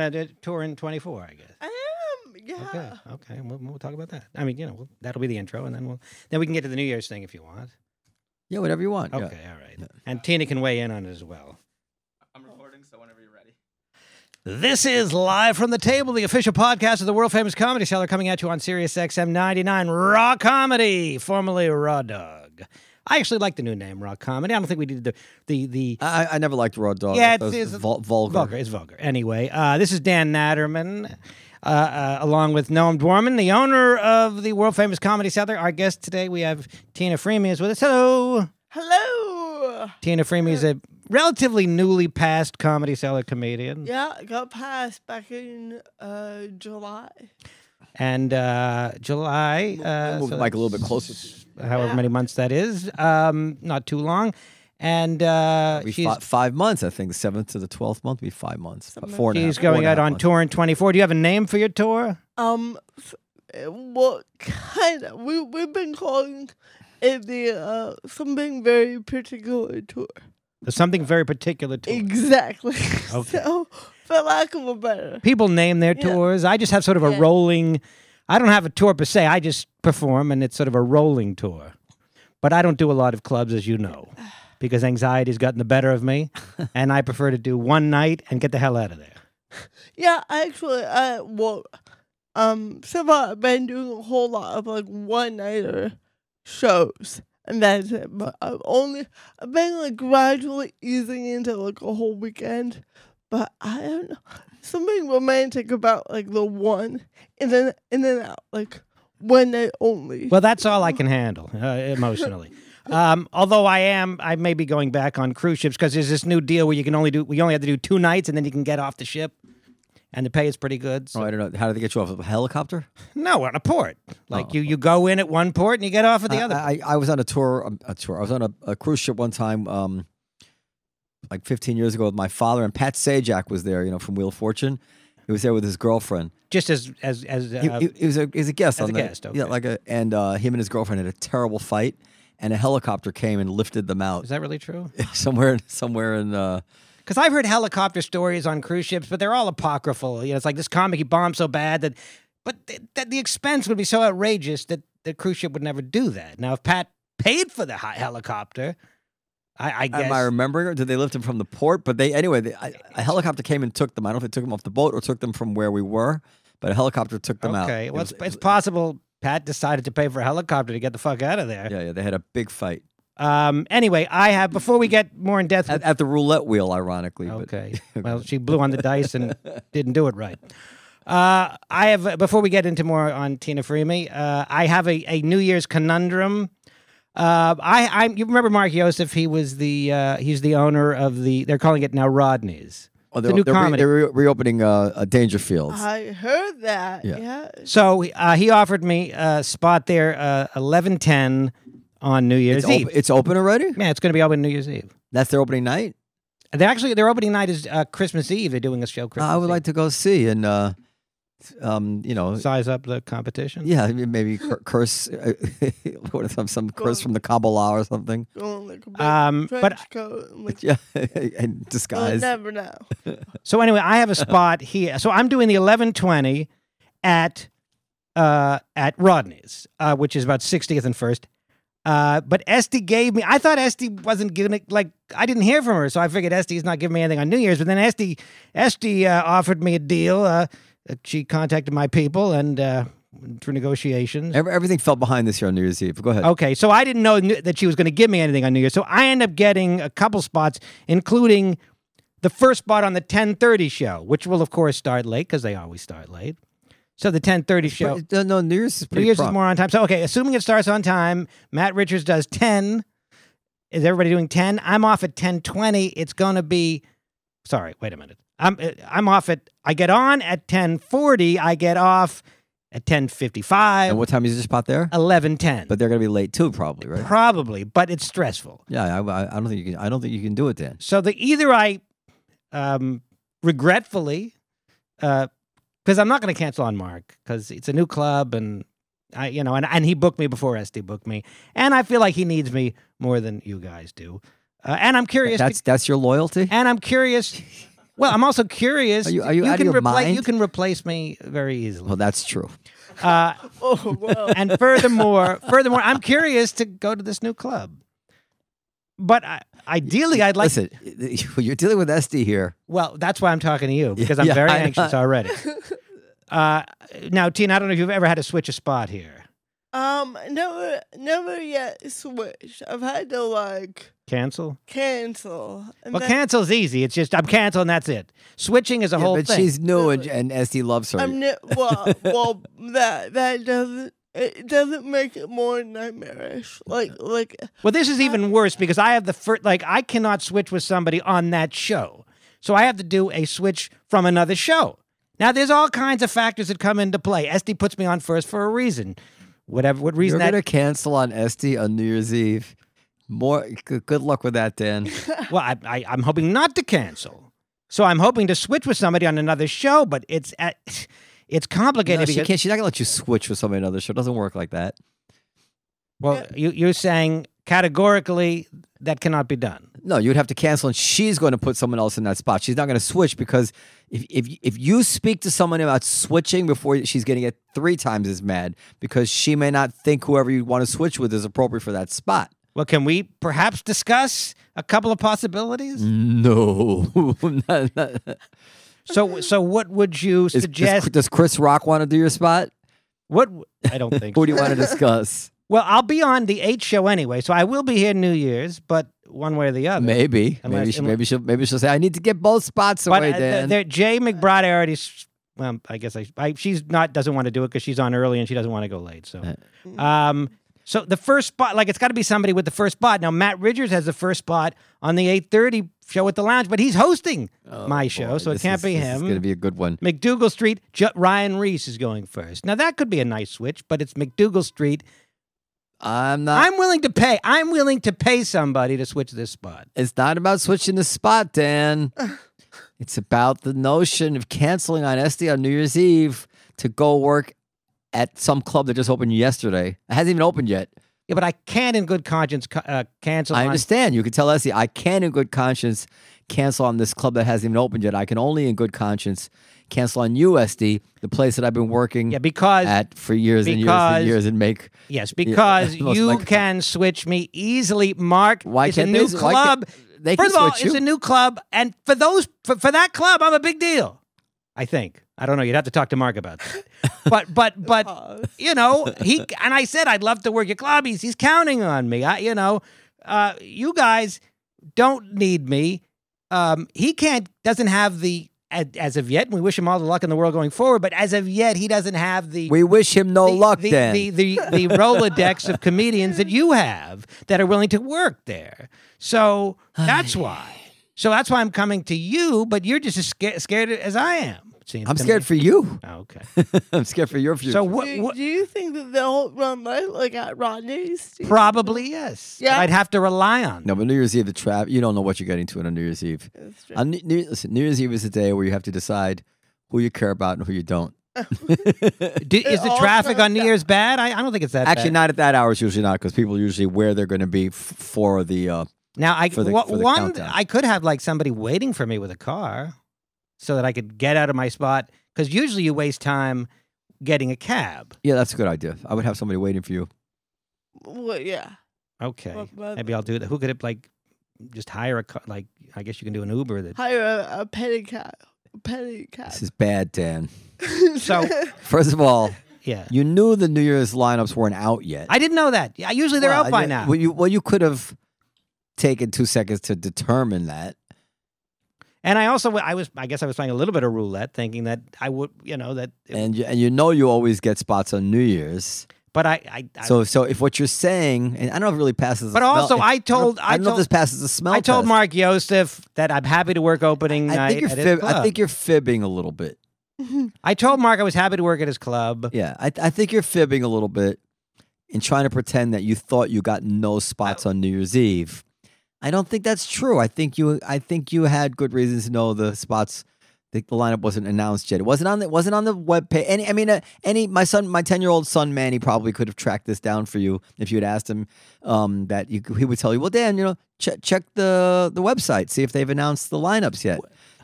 And a tour in 24, I guess. I am. Yeah. Okay. Okay. We'll, we'll talk about that. I mean, you know, we'll, that'll be the intro, and then we'll then we can get to the New Year's thing if you want. Yeah, whatever you want. Okay. Yeah. All right. And Tina can weigh in on it as well. I'm recording, so whenever you're ready. This is live from the table, the official podcast of the world famous comedy cellar, coming at you on Sirius XM 99 Raw Comedy, formerly Raw Dog. I actually like the new name, Raw Comedy. I don't think we did the the the I, I never liked raw dog. Yeah, it's- it's vul- vulgar. vulgar. It's vulgar. Anyway, uh, this is Dan Natterman, uh, uh, along with Noam Dworman, the owner of the world famous comedy cellar. Our guest today, we have Tina Friml is with us. Hello. Hello. Tina Friml is a relatively newly passed comedy cellar comedian. Yeah, I got passed back in uh, July. And uh, July, uh, Move the so mic a little bit closer. However Yeah. many months that is, um, not too long. And uh, Be she's, fi- five months, I think. The seventh to the twelfth month be five months. About Something Four and a she's half- four going and out half on months. tour in 24. Do you have a name for your tour? Um, uh, what kind of? We we've been calling it the uh something very particular tour. There's something very particular tour. it. Exactly. Okay. so, for lack of a better. people name their Yeah. tours. I just have sort of a Yeah. rolling. I don't have a tour per se. I just perform, and it's sort of a rolling tour. But I don't do a lot of clubs, as you know, because anxiety's gotten the better of me, and I prefer to do one night and get the hell out of there. Yeah, actually, I well, um, so far I've been doing a whole lot of like one nighter shows, and that's it. But I've only I've been like gradually easing into like a whole weekend. But I don't know something romantic about like the one and then and then out like one night only. Well, that's all I can handle uh, emotionally. Um, although I am, I may be going back on cruise ships because there's this new deal where you can only do, we only have to do two nights, and then you can get off the ship, and the pay is pretty good. So. Oh, I don't know. How did they get you off of a helicopter? No, on a port. Like Oh. you, you go in at one port and you get off at the I, other. I, I was on a tour. um, A tour. I was on a, a cruise ship one time, um, like 15 years ago with my father, and Pat Sajak was there. You know, from Wheel of Fortune. He was there with his girlfriend. just as as as He, uh, he, he was a he was a guest as on a the guest, yeah, like a and uh, him and his girlfriend had a terrible fight, and a helicopter came and lifted them out is that really true? somewhere somewhere in. Uh, Because I've heard helicopter stories on cruise ships, but they're all apocryphal. You know, it's like this comic he bombed so bad that, but th- that the expense would be so outrageous that the cruise ship would never do that. Now, if Pat paid for the helicopter, I, I guess Am I remembering, or did they lift him from the port? But they anyway, they, I, a helicopter came and took them. I don't know if they took them off the boat or took them from where we were, but a helicopter took them out. okay. It Well, was- it's, it it's possible Pat decided to pay for a helicopter to get the fuck out of there. yeah, yeah, they had a big fight Um. Anyway, I have before we get more in depth. at, at the roulette wheel, ironically. but- Okay. Well, she blew on the dice and didn't do it right. Uh, I have before we get into more on Tina Friml, uh, I have a, a New Year's conundrum. Uh, I, I you remember Mark Yosef? He was the uh, he's the owner of the they're calling it now Rodney's. Oh, the they're, new they're, re- comedy. they're re- reopening uh, uh, Dangerfields. I heard that. Yeah. Yeah. So uh, he offered me a spot there, uh, eleven ten on New Year's it's, Eve. op- it's open already. yeah, it's going to be open New Year's Eve. That's their opening night. They're actually their opening night is uh, Christmas Eve. They're doing a show. Christmas I would Eve. like to go see and, uh, um, you know, size up the competition. yeah, maybe cur- curse, uh, what is some some curse from the Kabbalah or something. Going like a big Um, but coat and like, Yeah, and we'll disguise. never know. So anyway, I have a spot here. So I'm doing the 1120 at uh, at Rodney's, uh, which is about 60th and First. Uh, but Estee gave me. I thought Estee wasn't giving it. Like I didn't hear from her, so I figured Estee's not giving me anything on New Year's. But then Estee, Estee uh, offered me a deal. Uh, she contacted my people and uh, through negotiations. Everything fell behind this year on New Year's Eve. Go ahead. Okay, so I didn't know that she was going to give me anything on New Year's. So I end up getting a couple spots, including the first spot on the 10:30 show, which will of course start late because they always start late. So the 10:30 show, But, uh, no, New Year's is New Year's is more on time. So okay, assuming it starts on time, Matt Richards does 10. Is everybody doing 10? I'm off at 10:20. It's going to be Sorry, wait a minute. I'm uh, I'm off at I get on at 10:40, I get off at 10:55, And what time is your spot there? 11:10. But they're gonna be late too, probably, right? Probably, but it's stressful. Yeah, I, I, don't think you can. I don't think you can do it then. So the either I, um, regretfully, because I'm not going to cancel on Mark because it's a new club and I, you know, and and he booked me before Estee booked me, and I feel like he needs me more than you guys do, uh, and I'm curious. That's to, that's your loyalty. and I'm curious. Well, I'm also curious. Are you- are you out of can your repla- You can replace me very easily. Well, that's true. Uh, Oh well. and furthermore, furthermore, I'm curious to go to this new club. But I, ideally, I'd like. Listen, you're dealing with Estee here. Well, that's why I'm talking to you because I'm Yeah, very I- anxious already. Uh, now, Tina, I don't know if you've ever had to switch a spot here. Um, never, never yet switched. I've had to like Cancel. cancel. And Well, then cancel's easy. It's just I'm canceling. That's it. Switching is a Yeah, whole but thing. she's new and, Really? and Estee loves her. I'm ne- well, well, that that doesn't it doesn't make it more nightmarish. Like like Well, this is even worse because I have the first, like, I cannot switch with somebody on that show. So I have to do a switch from another show. Now, there's all kinds of factors that come into play. Estee puts me on first for a reason. Whatever, what reason You're that, gonna cancel on Estee on New Year's Eve. More good, good luck with that, Dan. well, I, I, I'm hoping not to cancel. So I'm hoping to switch with somebody on another show, but it's, at, uh, it's complicated No, she because, can't. She's not gonna let you switch with somebody on another show. It doesn't work like that. well, you, you're saying categorically that cannot be done. No, you'd have to cancel, and she's going to put someone else in that spot. She's not going to switch because if if if you speak to someone about switching before she's going to get three times as mad because she may not think whoever you want to switch with is appropriate for that spot. Well, can we perhaps discuss a couple of possibilities? No, Not- not- So, so what would you Is- does, suggest? does Chris Rock want to do your spot? What I don't think. Who do you want to discuss? Well, I'll be on the eight show anyway, so I will be here New Year's, but one way or the other. Maybe, Unless- maybe, she, unless- maybe she'll maybe she'll say, "I need to get both spots But away." uh, Dan. there- Jay McBride, already. s- Well, I guess I, I. She's not doesn't want to do it because she's on early and she doesn't want to go late. So, Uh, um, so the first spot, like it's got to be somebody with the first spot. Now Matt Richards has the first spot on the eight thirty show at the lounge, but he's hosting oh, my show, Boy, so it this can't is- be him. going to be a good one. MacDougal Street, Ju- Ryan Reese is going first. Now that could be a nice switch, but it's MacDougal Street. I'm not. I'm willing to pay. I'm willing to pay somebody to switch this spot. It's not about switching the spot, Dan. it's about the notion of canceling on Estee on New Year's Eve to go work at some club that just opened yesterday. It hasn't even opened yet. Yeah, but I can't, in good conscience, uh, cancel. I on- understand. You can tell Estee, I can, in good conscience, cancel on this club that hasn't even opened yet. I can only, in good conscience, cancel on USD, the place that I've been working Yeah, because at for years and years and years and make. yes, because you can switch me easily. Mark, Why it's a can't new they, club. they can First of all, switch it's a new club, and for those for, for that club, I'm a big deal. I think. I don't know. You'd have to talk to Mark about that. But but but you know he and I said I'd love to work at club. He's he's counting on me. I you know, uh, you guys don't need me. Um, he can't doesn't have the as, as of yet. And we wish him all the luck in the world going forward. But as of yet, he doesn't have the we wish him no the, luck, the, Dan. the, the, the Rolodex of comedians that you have that are willing to work there. So that's why. So that's why I'm coming to you, but you're just as scared, scared as I am. It seems I'm to scared me. for you. Oh, okay. I'm scared for your future. So Do, what? you- what do you think that they'll run right like at Rodney's? Do you probably yes. Yeah. I'd have to rely on. No, but New Year's Eve, the trap, you don't know what you're getting to on New Year's Eve. that's true? On New, New, listen, New Year's Eve is a day where you have to decide who you care about and who you don't. Do, is the traffic on comes New down- Year's bad? I, I don't think it's that Actually, bad. not at that hour. It's usually not because people usually where they're going to be f- for the. Uh, Now I for the- wa- for the one countdown. I could have like somebody waiting for me with a car, so that I could get out of my spot. Because usually you waste time getting a cab. yeah, that's a good idea. I would have somebody waiting for you. Well, yeah. Okay, But- but- maybe I'll do that. Who could it like just hire a car? Like I guess you can do an Uber. That Hire a, a pedicab. Pedicab. This is bad, Dan. so First of all, yeah. you knew the New Year's lineups weren't out yet. I didn't know that. Yeah, usually they're Well, out by yeah, now. Well, you, well, you could have taken two seconds to determine that. And I also I was I guess I was playing a little bit of roulette, thinking that I would you know that. And you, and you know you always get spots on New Year's. but I I, I So so if what you're saying, and I don't know if it really passes. the But smell- also, I don't- told- I I don't know if told- this passes the smell. I told test. Mark Yosef that I'm happy to work opening I night think you're at his fib- club. I think you're fibbing a little bit. I told Mark I was happy to work at his club. Yeah, I, I think you're fibbing a little bit in trying to pretend that you thought you got no spots on New Year's Eve. I don't think that's true. I think you I think you had good reasons to know the spots. The, the lineup wasn't announced yet. It wasn't on the it wasn't on the web page. Any I mean uh, any my son my ten year old son Manny probably could have tracked this down for you if you had asked him. Um, that you, he would tell you, well, Dan, you know, check check the the website, see if they've announced the lineups yet.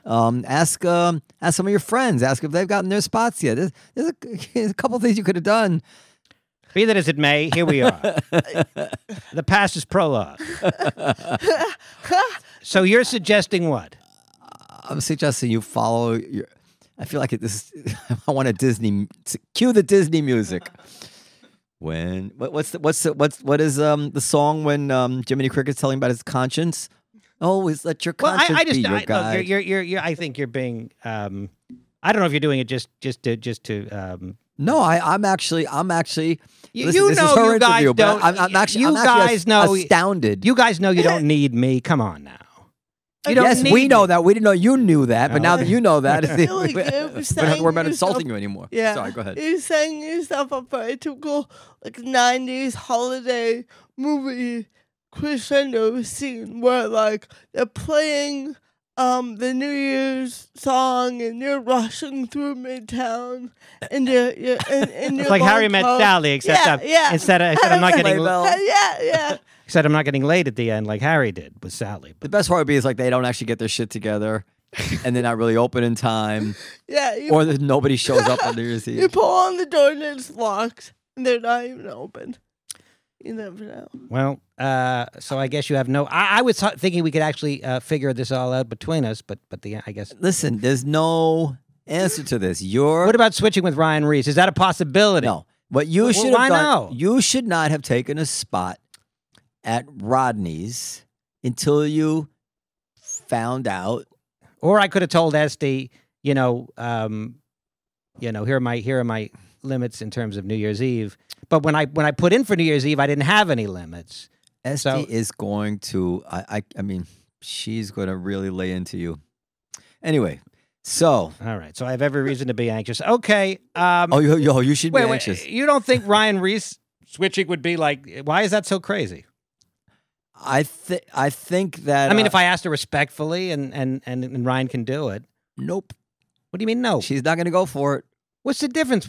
Um, ask um, ask some of your friends. Ask if they've gotten their spots yet. There's, there's, a, there's a couple things you could have done. Be that as it may, here we are. the past is prologue. so you're suggesting what? I'm suggesting you follow your. I feel like it, this. I want a Disney. Cue the Disney music. When what, what's the, what's the, what's what is um the song when um Jiminy Cricket's telling about his conscience? Always let your Well, conscience I, I just be your I, guide. you're, you're, you're, you're, I think you're being. Um, I don't know if you're doing it just just to just to. Um, no, I, I'm actually I'm actually. you, listen, you know you guys don't. I'm, I'm actually you I'm guys know. astounded. You guys know you don't need me. Come on now. You don't yes, we know me. that. We didn't know you knew that, but Oh. now that you know that, like we you're don't have to worry about insulting you anymore. Yeah. Sorry, go ahead. You're setting yourself up for a typical like '90s holiday movie crescendo scene where like they're playing um the New Year's song and you're rushing through Midtown and you're, you're in, in your It's like Harry long Met coat. Sally, except yeah, I'm, yeah. instead of, instead I'm not getting Playbill. Uh, yeah, yeah. except I'm not getting laid at the end like Harry did with Sally. But. The best part would be is like they don't actually get their shit together, and they're not really open in time, Yeah, you, or that nobody shows up on New Year's Eve. you pull on the door and it's locked and they're not even open. You never know. Well, uh, so I guess you have no. I, I was th- thinking we could actually uh, figure this all out between us, but but the I guess. Listen, there's no answer to this. You're What about switching with Ryan Reese? Is that a possibility? no. What you Well, should have why done. no? You should not have taken a spot at Rodney's until you found out. Or I could have told Estee, you know, um, you know, here are my here are my limits in terms of New Year's Eve. But when I when I put in for New Year's Eve, I didn't have any limits. Estee So- is going to. I, I. I mean, she's going to really lay into you. Anyway, so All right, so I have every reason to be anxious. Okay. Um, oh, yo, yo, you should wait, be wait, anxious. you don't think Ryan Reese switching would be like? Why is that so crazy? I think. I think that. I mean, uh, if I asked her respectfully, and and and, and Ryan can do it. nope, What do you mean no? she's not going to go for it. What's the difference?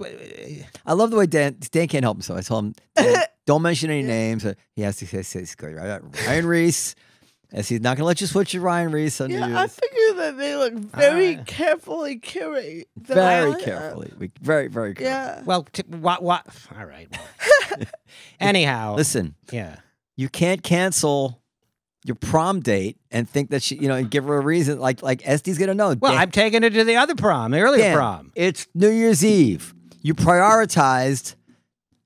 I love the way Dan Dan can't help himself. I told him, "Dan, don't mention any names. Uh, He has to say, say say- Ryan Reese. As he's not going to let you switch to Ryan Reese on New Yeah, I figure that they look very Ah. carefully curate. the Very lineup. carefully. We, very, very carefully. Yeah. Well, t- what? What? All right. well. Anyhow, Listen, yeah. you can't cancel your prom date and think that she, you know, and give her a reason. Like, like Estee's going to know. Well, Dan- I'm taking her to the other prom, the earlier Dan, prom. It's New Year's Eve. You prioritized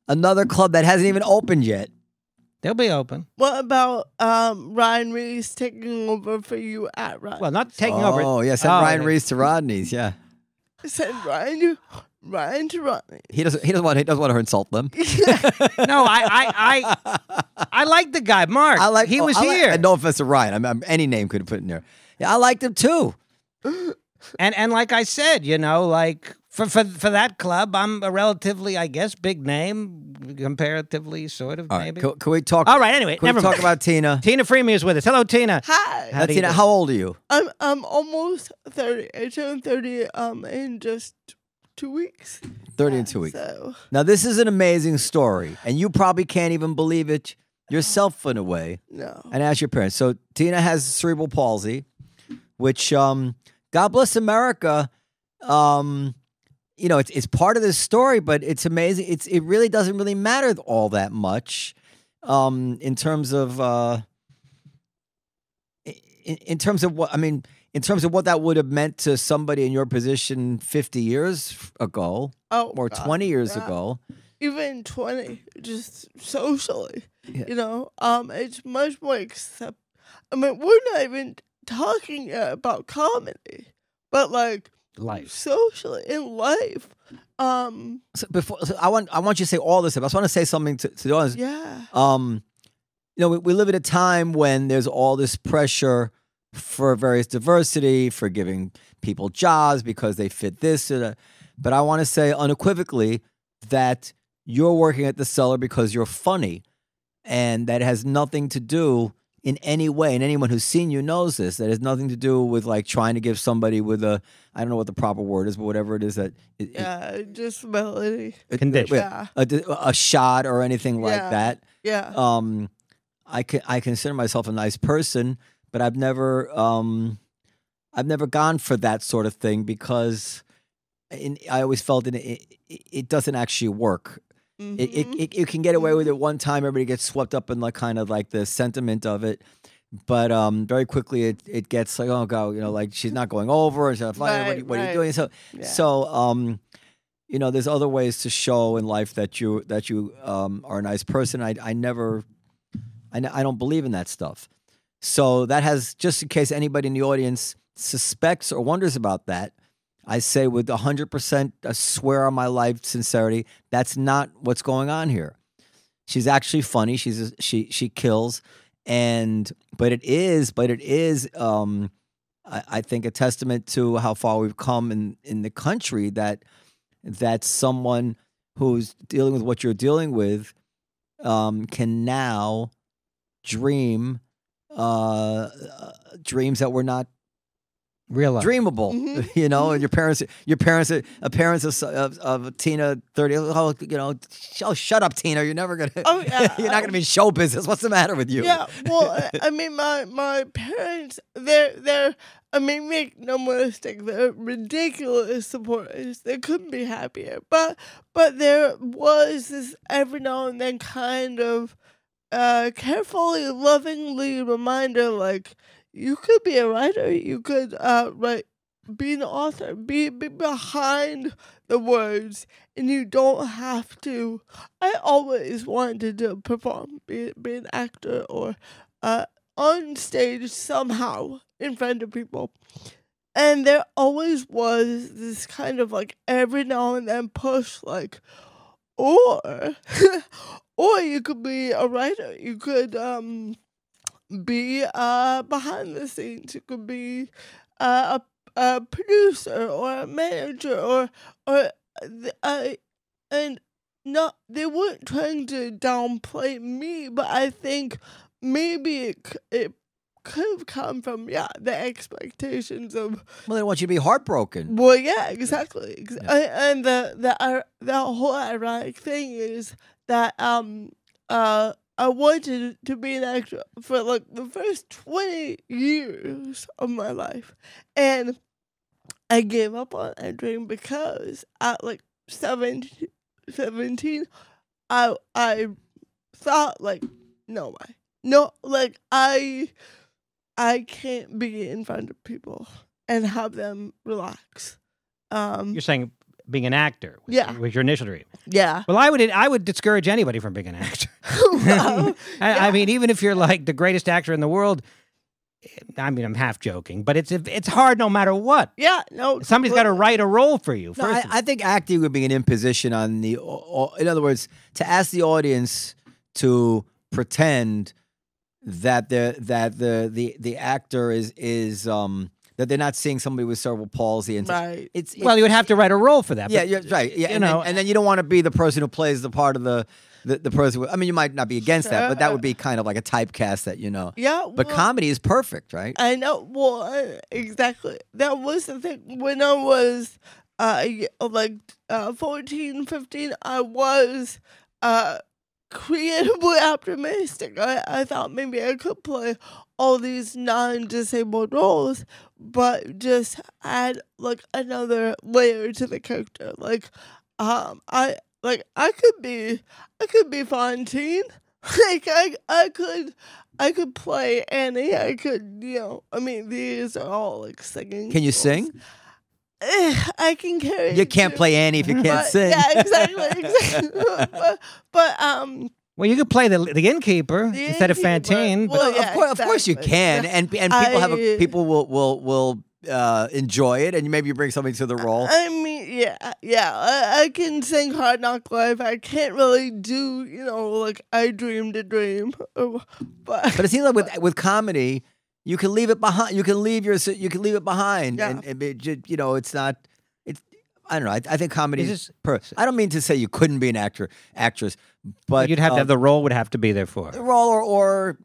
another club that hasn't even opened yet. They'll be open. What about um Ryan Reese taking over for you at Ryan? Well, not taking oh, over. Oh, yeah. Send Oh, Ryan yeah. Reese to Rodney's. Yeah. Send Ryan to Ryan to Rodney. He doesn't. He doesn't want. He doesn't want to insult them. No, I, I, I, I like the guy, Mark. I like. He oh, was I here, and no offense to Ryan. I mean, I'm- any name could have put in there. Yeah, I liked him too. and and like I said, you know, like for for for that club, I'm a relatively, I guess, big name, comparatively, sort of, All right. maybe. Can, can we talk? All right. Anyway, Can never we talk about Tina? Tina Friml is with us. Hello, Tina. Hi. How Tina, how old are you? I'm I'm almost thirty. I turned thirty um in just two weeks. Thirty and two weeks. So Now this is an amazing story, and you probably can't even believe it yourself in a way. no. And ask your parents, so Tina has cerebral palsy, which um, God bless America. Um, you know, it's it's part of this story, but it's amazing. It's it really doesn't really matter all that much, um, in terms of uh, in, in terms of what I mean, in terms of what that would have meant to somebody in your position fifty years ago Oh, or God. twenty years yeah. ago. even 20 just socially Yeah. you know um it's much more accept i mean we're not even talking yet about comedy but like Life. socially in life um So before so I want I want you to say all this. I just want to say something to, to the audience. yeah Um, you know, we, we live at a time when there's all this pressure for various diversity, for giving people jobs because they fit this or that. But I want to say unequivocally that you're working at the cellar because you're funny, and that has nothing to do in any way. And anyone who's seen you knows this. That has nothing to do with like trying to give somebody with a I don't know what the proper word is, but whatever it is that it, it- yeah disability it- Condition. yeah a, a shot or anything like Yeah. that. yeah Um, I can I consider myself a nice person, but I've never um, I've never gone for that sort of thing because in, I always felt it, it it doesn't actually work. It, it, Mhm. it you can get away with it one time. Everybody gets swept up in like kind of like the sentiment of it, but um, very quickly it, it gets like oh god, you know, like she's not going over and stuff. Like, what, are Right, you- what are you doing? So Yeah. so um, you know, there's other ways to show in life that you that you um are a nice person. I I never, I I don't believe in that stuff. So that has just in case anybody in the audience suspects or wonders about that. I say with 100% I swear on my life sincerity, that's not what's going on here. She's actually funny. She's she she kills and but it is but it is um I, I think a testament to how far we've come in in the country that that someone who's dealing with what you're dealing with um can now dream uh, uh dreams that were not Real life. dreamable. Mhm. You know, and your parents, your parents, a parents of, of, of Tina thirty. Oh, you know, sh- oh, shut up, Tina. You're never gonna. Oh, yeah. you're not gonna be in show business. What's the matter with you? Yeah, well, I- I mean, my my parents, they're they're. I mean, make no mistake, they're ridiculous supporters. They couldn't be happier. But but there was this every now and then kind of uh carefully, lovingly reminder, like you could be a writer, you could uh write, be an author, be be behind the words, and you don't have to. I always wanted to perform, be be an actor or uh on stage somehow in front of people. And there always was this kind of like every now and then push like or or you could be a writer. You could um be uh behind the scenes. You could be uh, a a producer or a manager or or th- uh, and not they weren't trying to downplay me, but I think maybe it it could have come from yeah the expectations of Well, they want you to be heartbroken. well yeah exactly Yeah. and the the ir- the whole ironic thing is that um uh I wanted to be an actor for like the first twenty years of my life, and I gave up on that dream because at like 17, 17 I I thought like no way no like I I can't be in front of people and have them relax. Um, You're saying being an actor. Was, Yeah. Was your initial dream? yeah. Well, I would I would discourage anybody from being an actor. Well, I, I mean, even if you're like the greatest actor in the world, I mean, I'm half joking, but it's it's hard no matter what. yeah, no. Somebody's got to write a role for you. No, First, I, I think acting would be an imposition on the. au- au- In other words, to ask the audience to pretend that the that the the the actor is is um that they're not seeing somebody with cerebral palsy and Right. it's well, you would have to write a role for that. yeah, but- right. Yeah, you and, know, then, and then you don't want to be the person who plays the part of the the, the person. Who, I mean, you might not be against that, but that would be kind of like a typecast that you know. Yeah. But comedy is perfect, right? I know. Well, uh, exactly. That was the thing. When I was uh like uh 14, 15, I was uh creatively optimistic. I, I thought maybe I could play all these non-disabled roles, but just add like another layer to the character. Like, um, I like I could be I could be Fantine. Like I I could I could play Annie. I could you know. I mean, these are all like singing. Can you roles. sing? I can carry. You can't play Annie if you can't but- sing. Yeah, exactly. exactly. but, but um, well, you could play the the innkeeper The instead of innkeeper. Fantine. but- Well, of yeah, course, of course you can, and and people have a, I- people will will will uh, enjoy it, and maybe you bring something to the role. I mean, yeah, yeah. I, I can sing Hard Knock Life. I can't really do, you know, like I dreamed a dream. But But it seems like with with comedy, you can leave it behind. You can leave your you can leave it behind, Yeah. and, and it you know it's not. It's I don't know. I, I think comedy Is is. Per, I don't mean to say you couldn't be an actor actress, but you'd have to um, have the role would have to be there for. the role or, or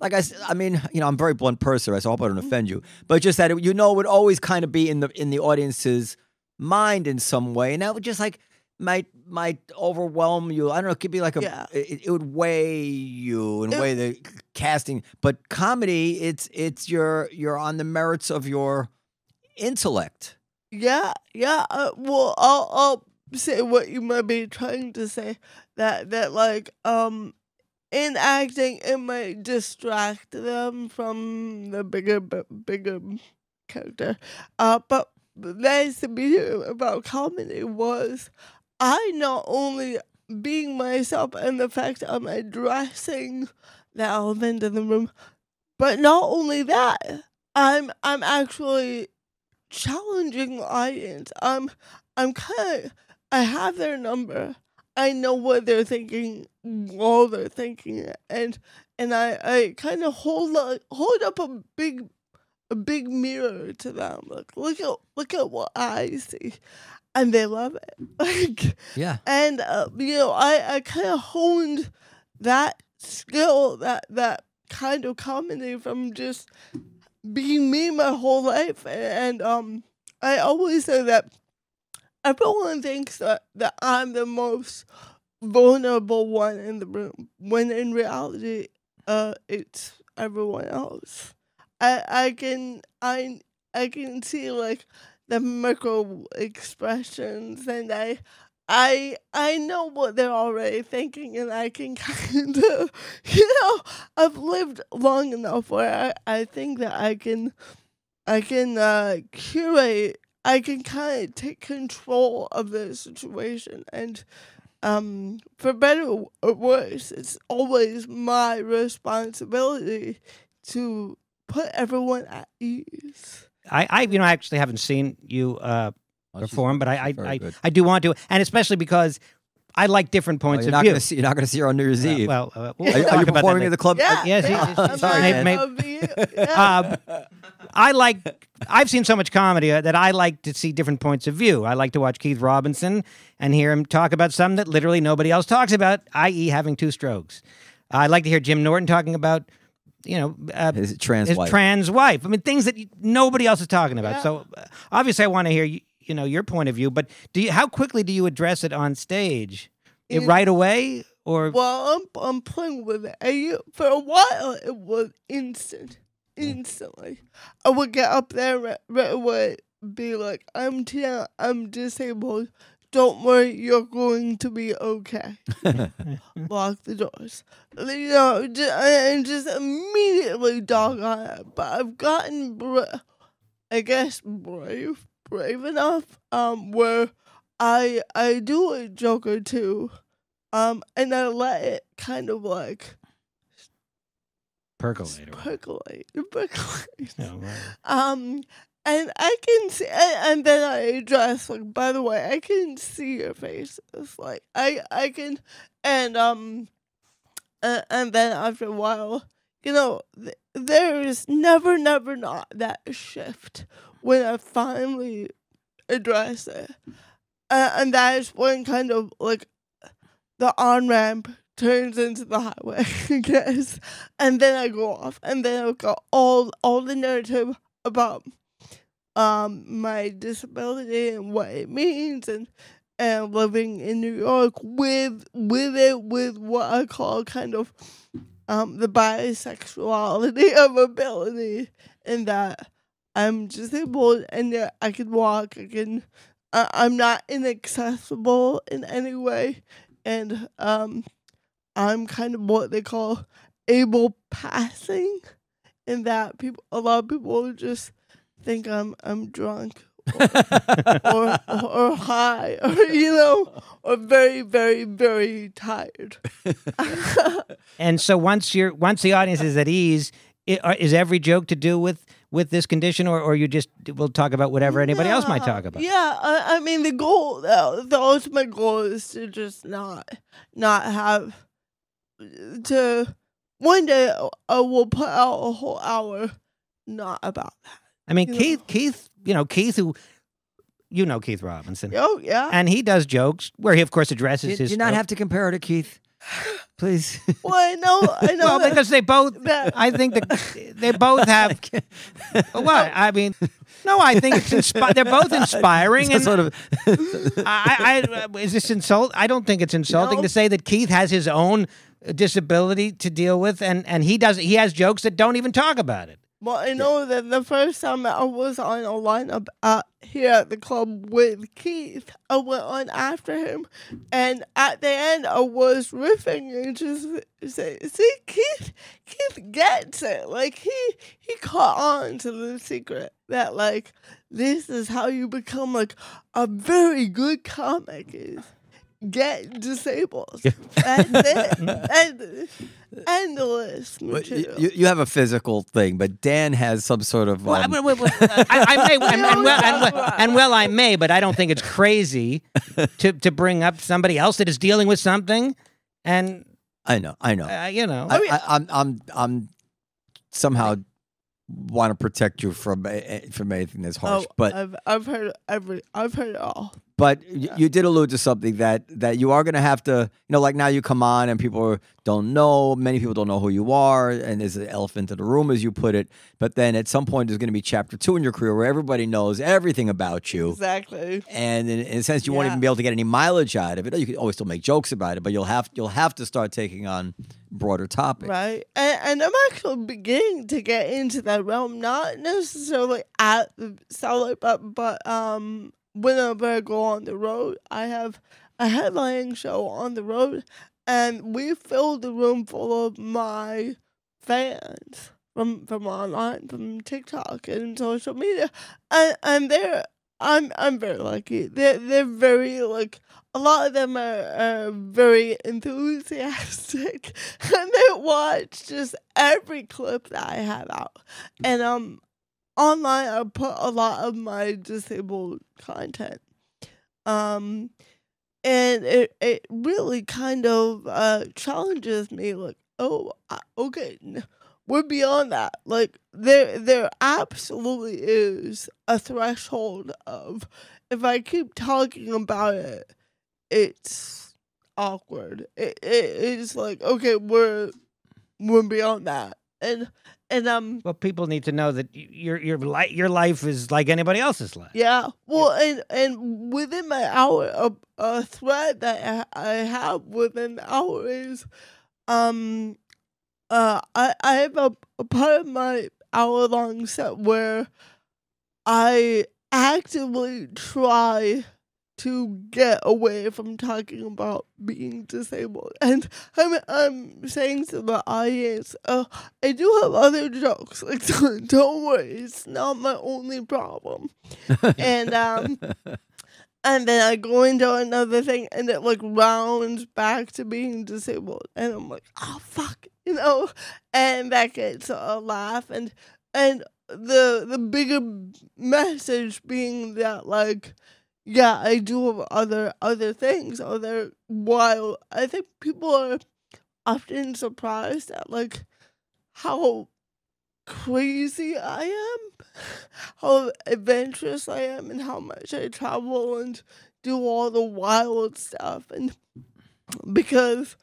like I mean, you know, I'm a very blunt person, so I hope I don't Mm-hmm. offend you. But just that it, you know, it would always kind of be in the in the audience's mind in some way, and that would just like might might overwhelm you. I don't know. It could be like a. Yeah. It, it would weigh you and weigh the casting. But comedy, it's it's your you're on the merits of your intellect. Yeah, yeah. Uh, well, I'll I'll say what you might be trying to say. That that like um, in acting, it might distract them from the bigger bigger character. Uh, but that's the beauty about comedy was I not only being myself and the fact I'm addressing the elephant in the room, but not only that, I'm I'm actually challenging audience. I'm I'm kind of I have their number. I know what they're thinking while they're thinking it, and and I I kind of hold up, hold up a big a big mirror to them. Like look at look at what I see, and they love it. Like Yeah. and uh, you know I I kind of honed that skill that that kind of comedy from just being me my whole life and um I always say that everyone thinks that, that I'm the most vulnerable one in the room when in reality uh it's everyone else. I I can I I can see like the micro expressions and I I I know what they're already thinking and I can kind of you know I've lived long enough where I, I think that I can I can uh curate I can kind of take control of the situation and um for better or worse it's always my responsibility to put everyone at ease. I, I you know I actually haven't seen you uh, Oh, perform, but I I, I. I do want to, and especially because I like different points you're of not view. see. You're not gonna see her on New Year's Uh, Eve. well, uh, we'll are, you- talk are you about performing later. at the club? Yeah, yes, yeah, yes, I'm sorry, out may- yeah. Um, I like. I've seen so much comedy uh, that I like to see different points of view. I like to watch Keith Robinson and hear him talk about something that literally nobody else talks about, i.e., having two strokes. I like to hear Jim Norton talking about, you know, uh, His trans his wife. trans wife. I mean, things that you- nobody else is talking about. Yeah. So uh, obviously, I want to hear you, you know your point of view. But do you? How quickly do you address it on stage? It, In- right away, or Well, I'm I'm playing with it. And you, for a while, it was instant, instantly. I would get up there right, right away, be like, "I'm Tina. I'm disabled. Don't worry, you're going to be okay." Lock the doors. You know, and just immediately dog on it. But I've gotten, bra- I guess, brave, brave enough, um, where I I do a joke or two. Um, and I let it kind of like percolate? percolate, percolate. No, right. Um, and I can see, and, and then I address like, by the way, I can see your faces. Like, I, I can, and um, and then after a while, you know, th- there is never, never not that shift when I finally address it, uh, and that is when kind of like the on ramp turns into the highway, I guess, and then I go off, and then I've got all all the narrative about um my disability and what it means and and living in New York with with it with what I call kind of um the bisexuality of ability in that I'm disabled and yet I can walk I can uh, I'm not inaccessible in any way. And um I'm kind of what they call able passing in that people a lot of people just think I'm I'm drunk or, or or high or you know or very very very tired. And so once you're once the audience is at ease, i- are- is every joke to do with with this condition, or or you just will talk about whatever anybody else might talk about? Yeah, I, I mean the goal, the, the ultimate goal is to just not not have to. One day I will put out a whole hour not about that. I mean, you Keith, know. Keith, you know, Keith, who you know, Keith Robinson, Oh yeah. and he does jokes where he, of course, addresses Do, his. do you not stroke. have to compare her to Keith? Please. well, I know. I know. well, that- because they both. that- I think that they both have. what I mean, no, I think it's inspi- They're both inspiring, Some and sort of I, I, uh, is this insult? I don't think it's insulting No. to say that Keith has his own disability to deal with, and and he does. He has jokes that don't even talk about it. Well, I know that the first time I was on a lineup uh, here at the club with Keith, I went on after him, and at the end I was riffing and just say, "See, Keith, Keith gets it. Like he he caught on to the secret that like this is how you become like a very good comic is." Get disabled. and, it. End, endless you, material. you, you have a physical thing, but Dan has some sort of. Well, I, um, well, well, I, I may, and, and, well, and, well, and well, I may, but I don't think it's crazy to to bring up somebody else that is dealing with something, and I know, I know. uh, you know, I, I, I'm, I'm, I'm somehow want to protect you from from anything that's harsh. Oh, but I've I've heard every I've heard it all. But y- you did allude to something that that you are going to have to, you know, like now you come on and people don't know, many people don't know who you are, and there's an elephant in the room, as you put it. But then at some point, there's going to be chapter two in your career where everybody knows everything about you. Exactly. And in, in a sense, you won't even be able to get any mileage out of it. You can always still make jokes about it, but you'll have you'll have to start taking on broader topics. Right. And and I'm actually beginning to get into that realm, not necessarily at the cellar, but but um whenever I go on the road, I have a headlining show on the road and we filled the room full of my fans from from online, from TikTok and social media. And and they're I'm I'm very lucky. They're they're very like a lot of them are, are very enthusiastic and they watch just every clip that I have out. And um online I put a lot of my disabled content. Um and it it really kind of uh challenges me like, oh, okay, we're beyond that. Like there there absolutely is a threshold of if I keep talking about it, it's awkward. It, it it's like okay, we're we're beyond that, and and um well, people need to know that your your life your life is like anybody else's life. yeah. Well, and and within my hour, a, a thread that I, have within the hour is, um, uh, I I have a, a part of my hour long set where I actively try to get away from talking about being disabled. And I'm I'm saying to the audience, uh, I do have other jokes. Like don't, don't worry, it's not my only problem. and um and then I go into another thing and it like rounds back to being disabled and I'm like, oh fuck, you know? And that gets a laugh and and the the bigger message being that like yeah, I do have other other things, other wild I think people are often surprised at like how crazy I am, how adventurous I am, and how much I travel and do all the wild stuff. And because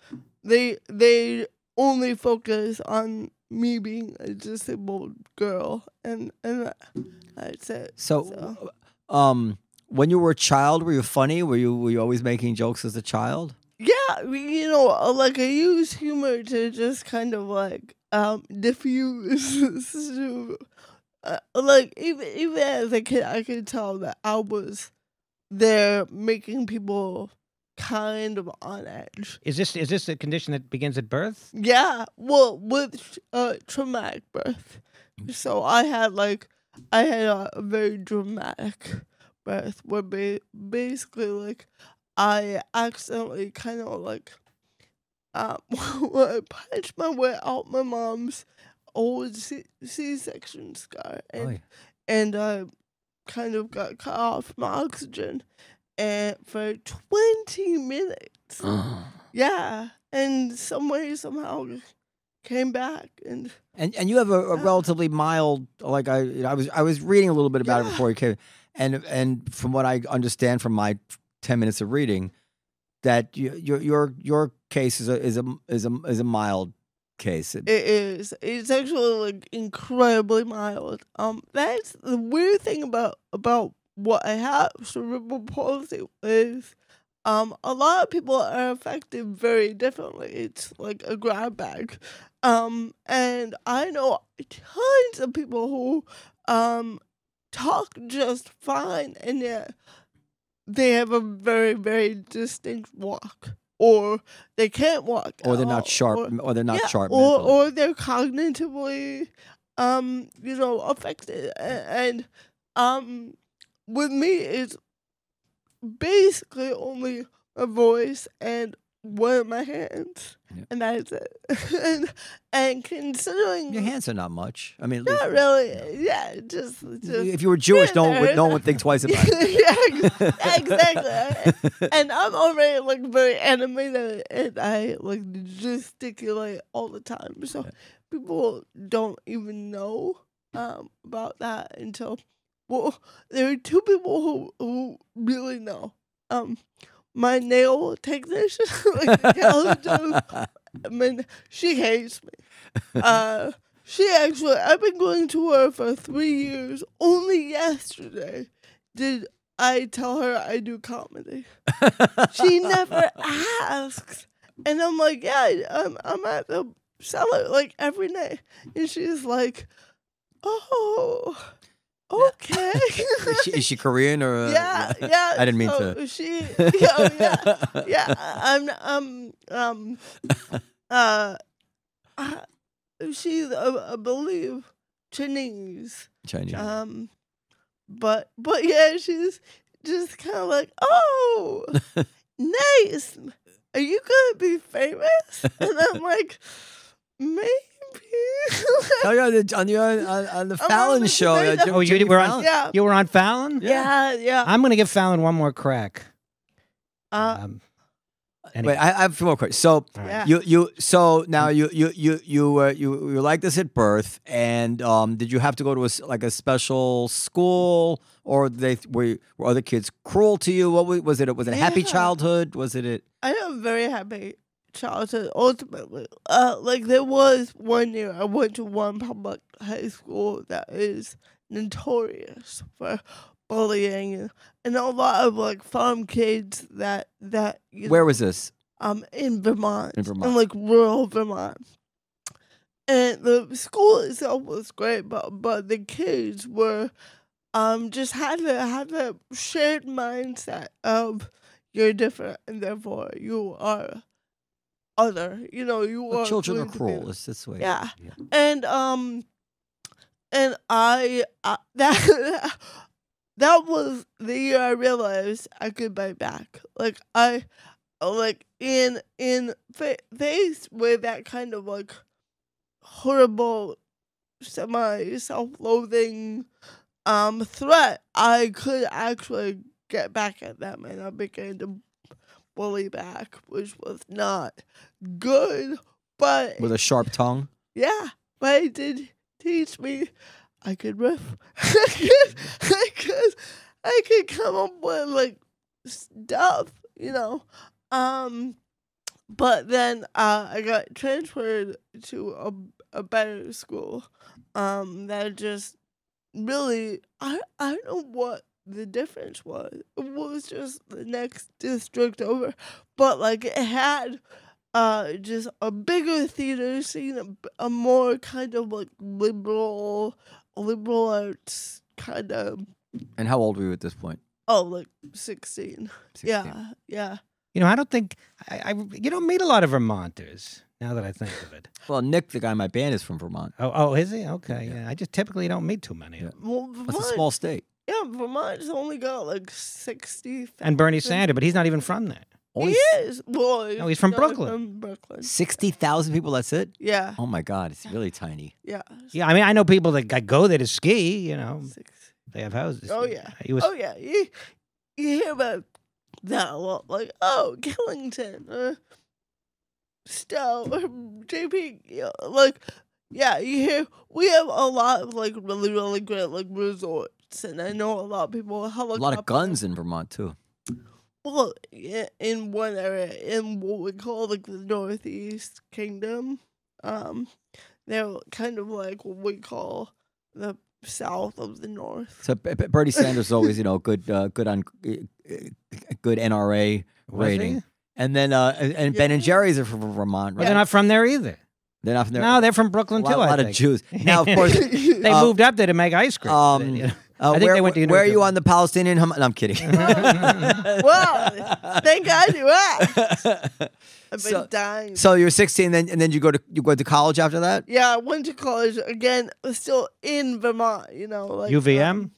they they only focus on me being a disabled girl, and and that's it. So, So- um, when you were a child, were you funny? Were you were you always making jokes as a child? Yeah, you know, uh, like I use humor to just kind of like um diffuse. uh, like even even as a kid, I could tell that I was there making people kind of on edge. Is this is this a condition that begins at birth? Yeah, well, with uh traumatic birth, so I had like I had a, a very dramatic birth where ba- basically like I accidentally kind of like um I punched my way out my mom's old C section scar and Oy. and I kind of got cut off my oxygen and for twenty minutes. Yeah, and some way somehow came back and And and you have a, a Yeah. relatively mild like I I was I was reading a little bit about it before you came and and from what I understand from my 10 minutes of reading that you, your your your case is a is a is a is a mild case. It- it is it's actually like incredibly mild. Um, that's the weird thing about about what I have cerebral palsy is. Um, a lot of people are affected very differently. It's like a grab bag. Um, and I know tons of people who um talk just fine, and yet they have a very very distinct walk, or they can't walk, or they're all, not sharp, or- or, they're not yeah, sharp. or or they're cognitively, um, you know, affected, A- and um, with me it's basically only a voice and one of my hands, Yeah. and that is it. and and considering Your hands are not much. I mean, not least- really, yeah, just just If you were Jewish, no one would, no one would think twice about it. yeah, ex- exactly. and I'm already like very animated and I like gesticulate all the time. So Yeah. people don't even know um about that until well there are two people who who really know. Um my nail technician, like the gal who- I mean, she hates me. Uh she actually I've been going to her for three years. Only yesterday did I tell her I do comedy. She never asks. And I'm like, yeah, I'm, I'm at the cellar like every night. And she's like, oh, okay. is, she, is she Korean or? Uh, yeah, yeah. I didn't mean so to. She, yeah, yeah, yeah. I'm, um, um, uh, uh she's, uh, I believe, Chinese. Chinese. Um, but but yeah, she's just kind of like, oh, nice. Are you gonna be famous? And I'm like, maybe. Oh, yeah, on the on the, on, on the Fallon on the show. Today Show. Oh, you were on- Fallon. yeah, You were on Fallon. yeah, yeah. I'm going to give Fallon one more crack. Uh, Um, Wait, anyway. I, I have a few more questions. So All right. yeah. you you so now you you you you uh, you you like this at birth, and um, did you have to go to a s- like a special school, or they were were other kids cruel to you? What was, was it? Was it a happy Yeah. childhood? Was it? it I am very happy childhood. Ultimately, uh, like there was one year I went to one public high school that is notorious for bullying and, and a lot of like farm kids that that where know, was this? um in Vermont, In Vermont. like rural Vermont. And the school itself was great, but but the kids were um just had to have a shared mindset of you're different and therefore you are other. You know, you Well, are children are going to be- cruel. It's this way. Yeah. And um and I uh, that that was the year I realized I could bite back. Like I like in in fa- faced with that kind of like horrible semi self-loathing um threat, I could actually get back at them and I began to bully back, which was not good. But With a sharp tongue. yeah, but it did teach me I could riff. I could, I could, I could come up with like stuff, you know. Um, but then uh, I got transferred to a a better school. Um, that just really I I don't know what the difference was. It was just the next district over, but like it had uh just a bigger theater scene, a more kind of like liberal liberal arts kind of And how old were you at this point? oh like 16. 16. Yeah, yeah. you know, I don't think I, I. You don't meet a lot of Vermonters. Now that I think of it. Well, Nick, the guy in my band, is from Vermont. Oh, oh, is he? Okay, yeah. I just typically don't meet too many. of Yeah. them. Well, It's a small state. Yeah, Vermont's only got like 60. And Bernie Sanders, but he's not even from there. Only He is. Well, No, he's from not Brooklyn. From Brooklyn. sixty thousand people. That's it. Yeah, Oh my God, it's really tiny. yeah. Yeah, I mean, I know people that go there to ski. You know, Six. they have houses. Oh yeah. he was. Oh yeah. You, you hear about that a lot, like oh Killington, or Stowe, or Jay Peak. you know, Like yeah, you hear we have a lot of like really really great like resorts, and I know a lot of people A lot of guns in Vermont too. Well, in one area, in what we call like the Northeast Kingdom, um, they're kind of like what we call the south of the North. So B- B- Bernie Sanders is always, you know, good, uh, good on, uh, uh, good NRA rating. And then, uh, and and Ben and Jerry's are from Vermont, But right? they're not from there either. They're not from there. No, they're from a Brooklyn lot, too. A lot of think. Jews. Now, of course, They Uh, moved up there to make ice cream. um, You know? Uh, I think where, they went to where are you on the Palestinian? Hum- no, I'm kidding. Wow, thank God you asked. I've been So- dying. so you're 16, then and then you go to you go to college after that. yeah, I went to college again. Still in Vermont, you know, like UVM? um,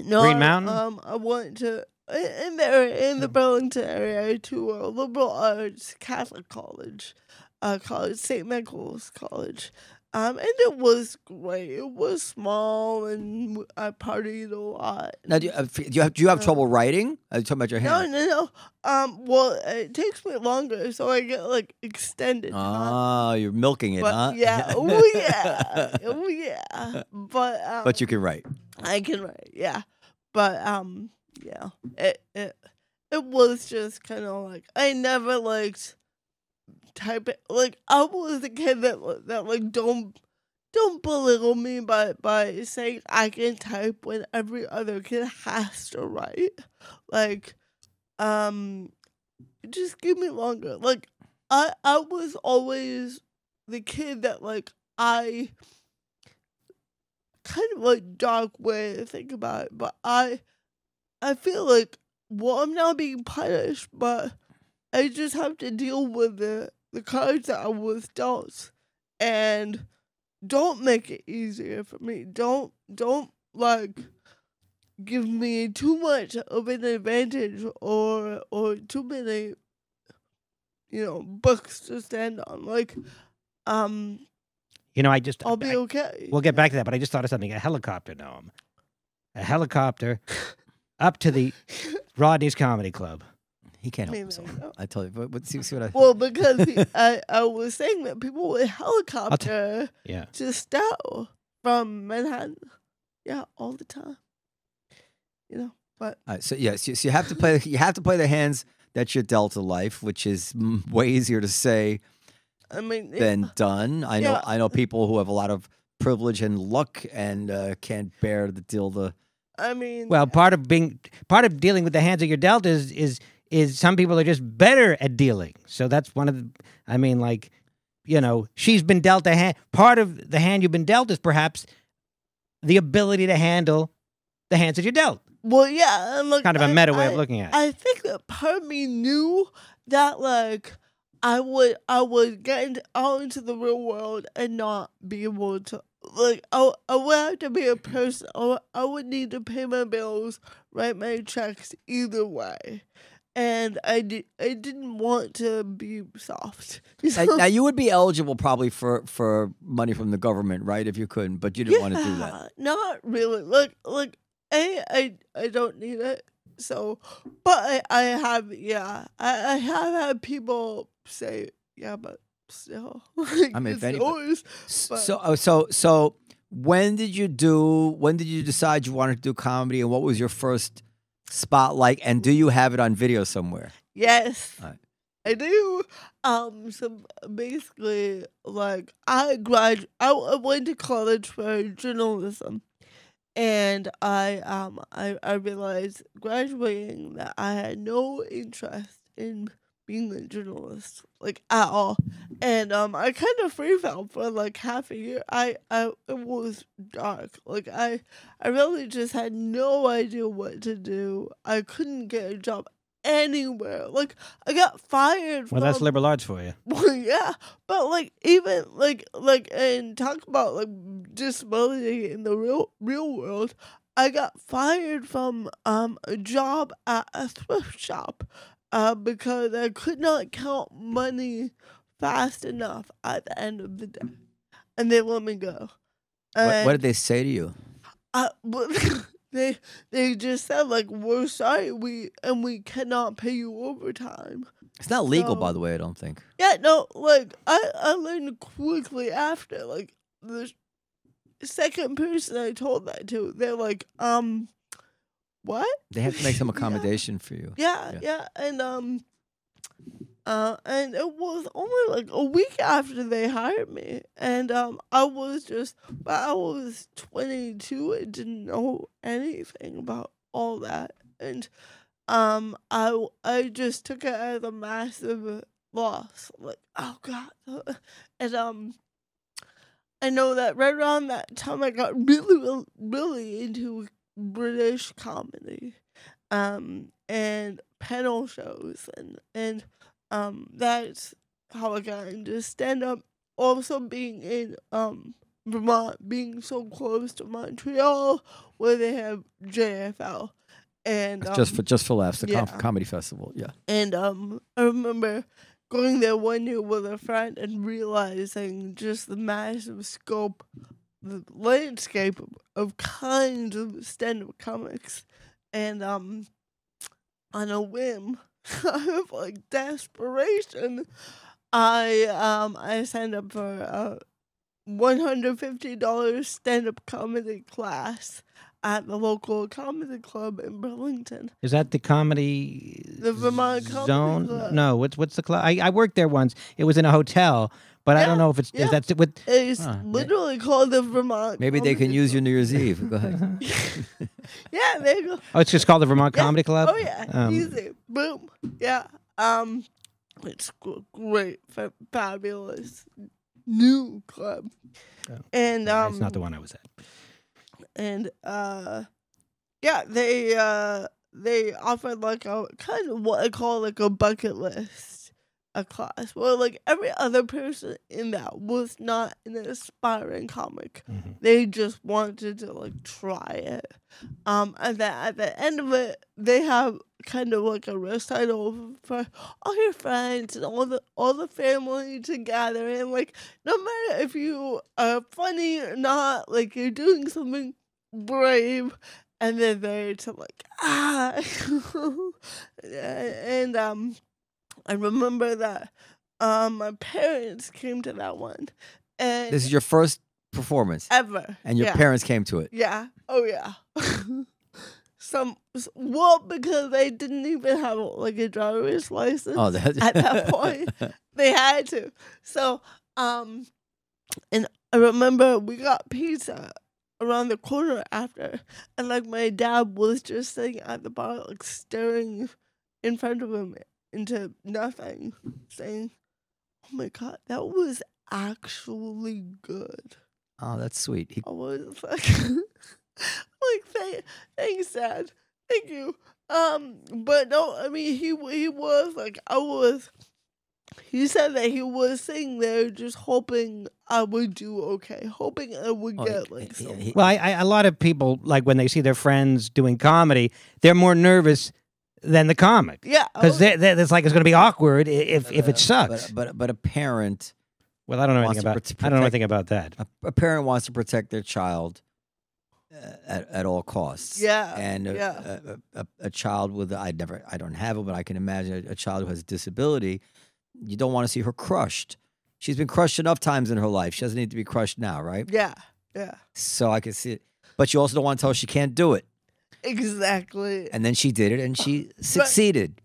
no, Green I- Mountain? Um, I went to in in there in the Burlington area to a liberal arts Catholic college, uh, college St. Michael's College. Um, and it was great. It was small, and I partied a lot. Now, do you, uh, do you have do you have Uh, trouble writing? Are you talking about your hand? no, no. no. Um, well, it takes me longer, so I get like extended. time. Ah, you're milking it, but huh? yeah, oh yeah, oh yeah. But um, but you can write. I can write, yeah. But um, yeah, it it it was just kind of like I never liked typing. Like I was the kid that that like don't don't belittle me by by saying I can type when every other kid has to write. Like, um, just give me longer. Like I I was always the kid that like I kind of like dark way to think about it, but I I feel like well I'm not being punished, but I just have to deal with the the cards that I was dealt and don't make it easier for me. Don't don't like give me too much of an advantage or or too many you know books to stand on. Like um You know, I just I'll be I- okay. We'll get back to that, but I just thought of something. A helicopter gnome. A helicopter up to the Rodney's Comedy Club. He can't help Maybe himself. I know. I tell you. But, but see, see what I. Well, because he, I, I was saying that people would helicopter Yeah. to Stowe from Manhattan. Yeah, all the time. You know, but All right, so yes, you, so you have to play. You have to play the hands that you're dealt in life, which is way easier to say I mean, it- than done. I know. I know people who have a lot of privilege and luck and uh, can't bear to deal the. I mean, Well, part of being part of dealing with the hands that you're dealt is is is some people are just better at dealing. So that's one of the. I mean, like, you know, she's been dealt a hand. Part of the hand you've been dealt is perhaps the ability to handle the hands that you're dealt. well, yeah, uh, look, Kind of a I- meta way I- of looking at it. I think that part of me knew that like I would I would get into, out into the real world and not be able to like I, I would have to be a person I I would need to pay my bills write my checks either way and I did I didn't want to be soft Now, now you would be eligible probably for for money from the government, right? If you couldn't, but you didn't want to do that. Not really. Like like a I I don't need it. So, but I I have yeah I I have had people say yeah, but still. Like, I mean, if it's anybody- yours. So oh, so so when did you do? When did you decide you wanted to do comedy, and what was your first spotlight? And do you have it on video somewhere? Yes. Alright. I do. Um. So basically, like I grad, I, I went to college for journalism, and I um I I realized graduating that I had no interest in being a journalist like at all, and um I kind of free fell for like half a year. I I it was dark. Like I I really just had no idea what to do. I couldn't get a job anywhere. Like I got fired. Well, that's from- liberal arts for you. well, yeah, but like even like like and talk about like disability in the real real world. I got fired from um a job at a thrift shop, uh because I could not count money fast enough at the end of the day, and they let me go. What, what did they say to you? Well, they they just said like we're sorry we and we cannot pay you overtime. It's not legal, by the way. I don't think. Yeah, no, like I I learned quickly after like the second person I told that to, they're like, um, what? They have to make some Yeah. accommodation for you. Yeah, Yeah. yeah, and um, uh, and it was only like a week after they hired me, and um, I was just, but I was twenty two and didn't know anything about all that, and um, I I just took it as a massive loss, like oh god, and um, I know that right around that time I got really, really, really into British comedy, um, and panel shows, and and um, that's how I got into stand up. Also, being in um Vermont, being so close to Montreal, where they have JFL, and um, just for just for laughs, the com- comedy festival. Yeah. and um, I remember going there one year with a friend and realizing just the massive scope, the landscape of, kinds of stand-up comics, and um, on a whim, out of like desperation, I um I signed up for a one hundred fifty dollars stand-up comedy class at the local comedy club in Burlington. Is that the comedy The Vermont Comedy zone? Club. No, what's what's the club? I, I worked there once. It was in a hotel, but I don't know if it's yeah. is that with. It's yeah. literally called the Vermont. Maybe they can Comedy use your New Year's Eve. Go ahead. Yeah, there you go. Oh, it's just called the Vermont Yeah. Comedy Club. Oh yeah, Um, easy. Boom. Yeah. Um, it's great, fa- fabulous new club, Oh, and um, it's not the one I was at. and uh, yeah, they uh they offered like a kind of what I call like a bucket list, a class where like every other person in that was not an aspiring comic. Mhm. They just wanted to like try it. Um, and then at the end of it, they have kind of like a recital for all your friends and all the all the family together, and like no matter if you are funny or not, like you're doing something brave, and they're there to like ah, and um, I remember that um my parents came to that one, and This is your first performance, ever, and your yeah. parents came to it. Yeah. Oh yeah. Some well because they didn't even have like a driver's license Oh, that, at that point. They had to. So um, and I remember we got pizza around the corner after, and like my dad was just sitting at the bar, like staring in front of him into nothing, saying, "Oh my god, that was actually good." oh, that's sweet. He, I was like, like thank, thanks, Dad, thank you. Um, but no, I mean he he was like I was. He said that he was sitting there just hoping I would do okay, hoping I would oh, get like he- he- Well, I, I, a lot of people like when they see their friends doing comedy, they're more nervous than the comic yeah, because they, it's like it's going to be awkward if if it sucks. But, but but a parent well, I don't know anything about. prote- I don't know anything about that. a, a parent wants to protect their child uh, at, at all costs. Yeah, and a, yeah. a, a, a child with I never I don't have it, but I can imagine a child who has a disability. You don't want to see her crushed. She's been crushed enough times in her life. She doesn't need to be crushed now, right? yeah, yeah, So I can see it. But you also don't want to tell her she can't do it. Exactly. And then she did it, and she succeeded.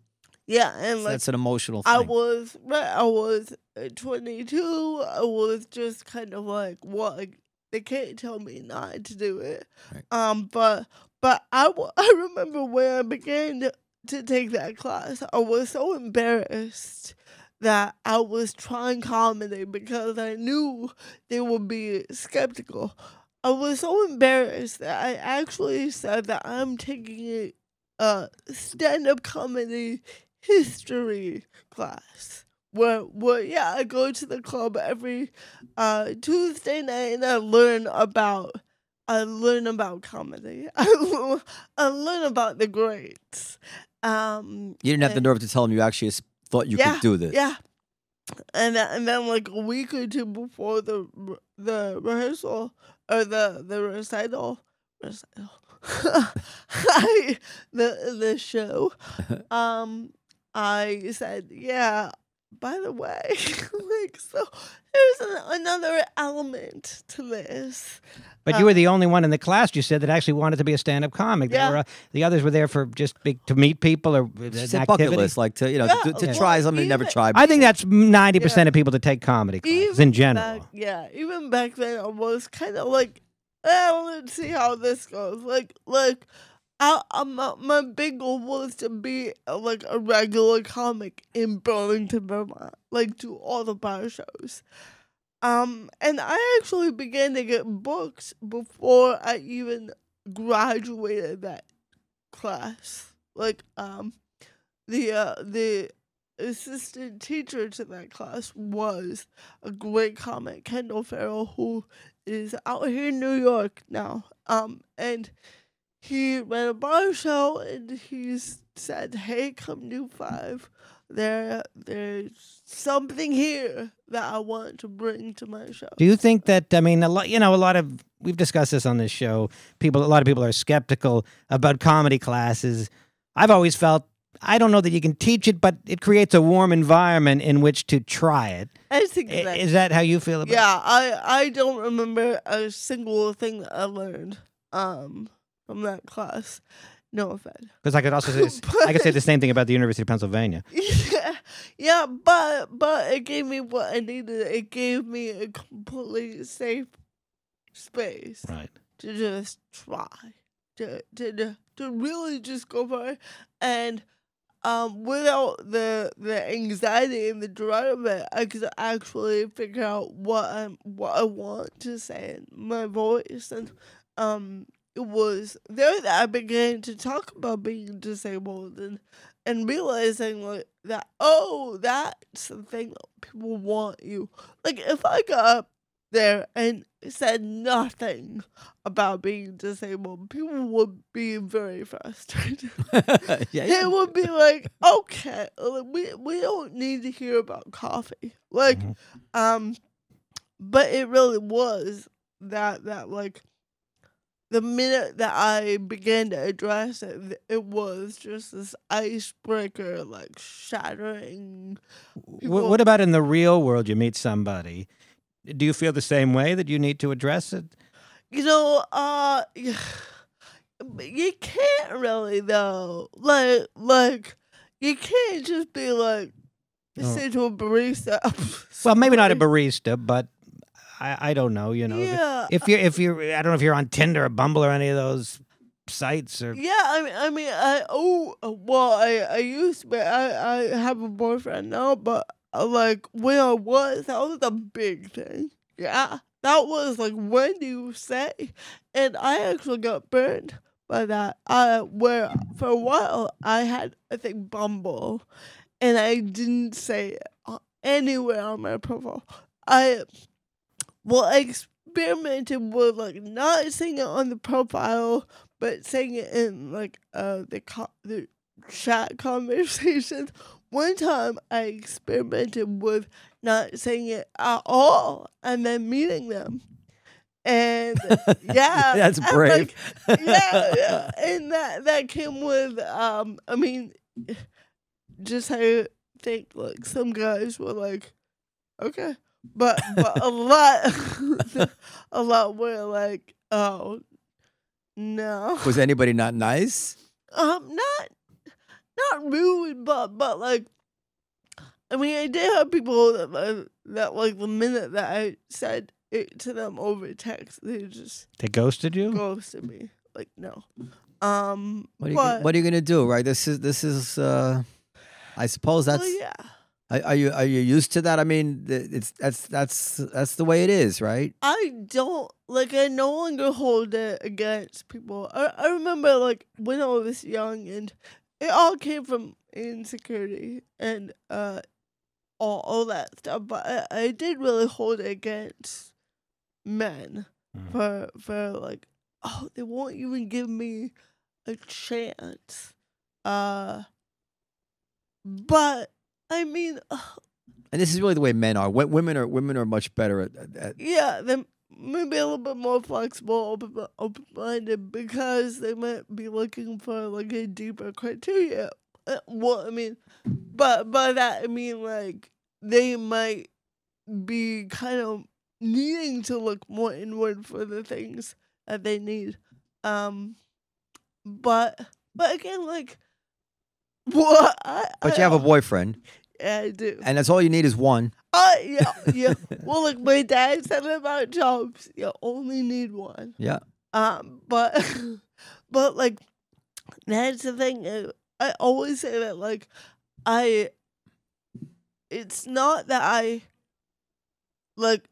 Yeah, and So like that's an emotional thing. I was. I was uh, 22. I was just kind of like, what? Like, they can't tell me not to do it. Right. Um, but but I, w- I remember when I began to, to take that class, I was so embarrassed that I was trying comedy because I knew they would be skeptical. I was so embarrassed that I actually said that I'm taking a stand up comedy history class. Where, where, yeah, I go to the club every uh, Tuesday night and I learn about, I learn about comedy. I, learn- I learn about the greats. Um, you didn't have the nerve to tell them you actually thought you Yeah, could do this. yeah. And then, and then like a week or two before the the rehearsal or the the recital, recital I, the the show, um, I said, yeah. By the way, like so, there's an, another element to this. But you were uh, the only one in the class you said that actually wanted to be a stand-up comic. Yeah. were, uh, the others were there for just big, to meet people or uh, She an said bucket list, like to you know Yeah, to, to well, try something they never even- tried. I think that's ninety percent of people that take comedy classes in general. Back, yeah, even back then, I was kind of like, eh, well, let's see how this goes. Like, like, I, I, my, my big goal was to be uh, like a regular comic in Burlington, Vermont, like do all the bar shows. Um, and I actually began to get books before I even graduated that class. Like, um, the uh, the assistant teacher to that class was a great comic, Kendall Farrell, who is out here in New York now. Um, and he ran a bar show, and he said, "Hey, come do five. There, there's something here that I want to bring to my show." Do you think that I mean a lot? You know, a lot of we've discussed this on this show. People, a lot of people are skeptical about comedy classes. I've always felt I don't know that you can teach it, but it creates a warm environment in which to try it. I think that, Is that how you feel about it? yeah, I I don't remember a single thing that I learned um from that class. No offense. Because I could also say, I could say the same thing about the University of Pennsylvania. Yeah, yeah, but but it gave me what I needed. It gave me a completely safe space Right. to just try, to to to really just go for it, and um, without the the anxiety and the dread of it, I could actually figure out what I what I want to say in my voice, and um, it was there that I began to talk about being disabled and and realizing like that oh that's the thing that people want you like if I got up there and said nothing about being disabled, people would be very frustrated. yeah, It would be like, okay, we we don't need to hear about coffee, like, Mhm. um, but it really was that that like the minute that I began to address it, it was just this icebreaker, like shattering. Wh- People- what about in the real world? You meet somebody. Do you feel the same way that you need to address it? You know, uh, you can't really though. Like, like you can't just be like Oh. say to a barista. Well, maybe not a barista, but I, I don't know. You know, if- Yeah, if you're if you're I don't know if you're on Tinder or Bumble or any of those sites or yeah. I mean, I mean, I oh well, I I used to, be, I I have a boyfriend now, but uh, like when I was, that was a big thing. Yeah, that was like when do you say? And I actually got burned by that. Uh, where for a while I had I think Bumble, and I didn't say it uh, anywhere on my profile. I well, I experimented with like not saying it on the profile, but saying it in like uh the co- the chat conversations. One time I experimented with not saying it at all and then meeting them. And yeah, that's brave. like, yeah, yeah, and that that came with um I mean just how I think like some guys were like, okay. But but a lot a lot were like, oh no. Was anybody not nice? Um not not rude, but but like I mean I did have people that uh, that like the minute that I said it to them over text, they just they ghosted you? ghosted me. Like no. Um What are you but, gonna, What are you gonna do? Right. This is this is. uh I suppose that's. well, yeah. Are, you are you used to that? I mean, it's that's that's that's the way it is, right? I don't like. I no longer hold it against people. I I remember like when I was young, and it all came from insecurity and uh all all that stuff. But I, I did really hold it against men Mhm. for for like oh they won't even give me a chance. Uh, but I mean. And this is really the way men are. Wo- Women are women are much better at. at, Yeah, they maybe a little bit more flexible, open open minded because they might be looking for like a deeper criteria. Uh, well, I mean, but by that I mean like they might be kind of needing to look more inward for the things that they need. Um, but but again, like, what? I, but you have a boyfriend, Yeah, I do. and that's all you need is one. Uh, yeah, yeah. well, like my dad said about jobs, you only need one. Yeah. Um, but, but like, that's the thing. uh, I always say that like, I. It's not that I. Like,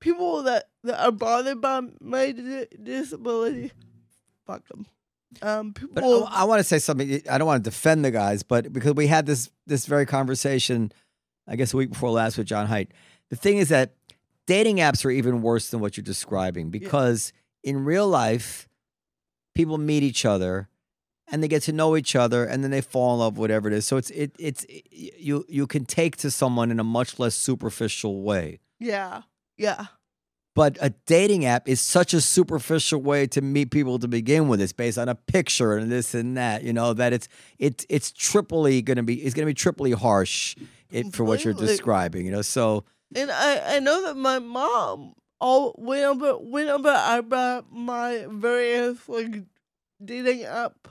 people that, that are bothered by my di- disability, fuck them. Um, But people, I, want to say something. I don't want to defend the guys, but because we had this this very conversation, I guess a week before last with Jon Haidt. The thing is that dating apps are even worse than what you're describing because in real life, people meet each other and they get to know each other and then they fall in love, whatever it is. So it's it it's you you can take to someone in a much less superficial way. yeah, yeah, But a dating app is such a superficial way to meet people to begin with. It's based on a picture and this and that. You know that it's it's it's triply going to be it's going to be triply harsh it, for what you're describing. You know, so and I, I know that my mom all whenever whenever I brought my various like dating app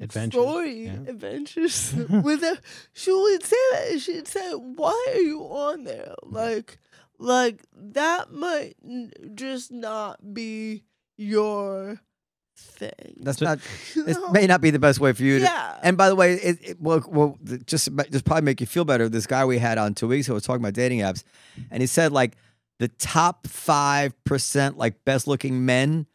Adventure. story yeah. adventures with her, she would say that she'd say, "Why are you on there? Like, like that might n- just not be your thing." that's not this may not be the best way for you. To, yeah, And by the way, it, it well, well, just just probably make you feel better. This guy we had on two weeks ago was talking about dating apps, and he said like the top five percent like best looking men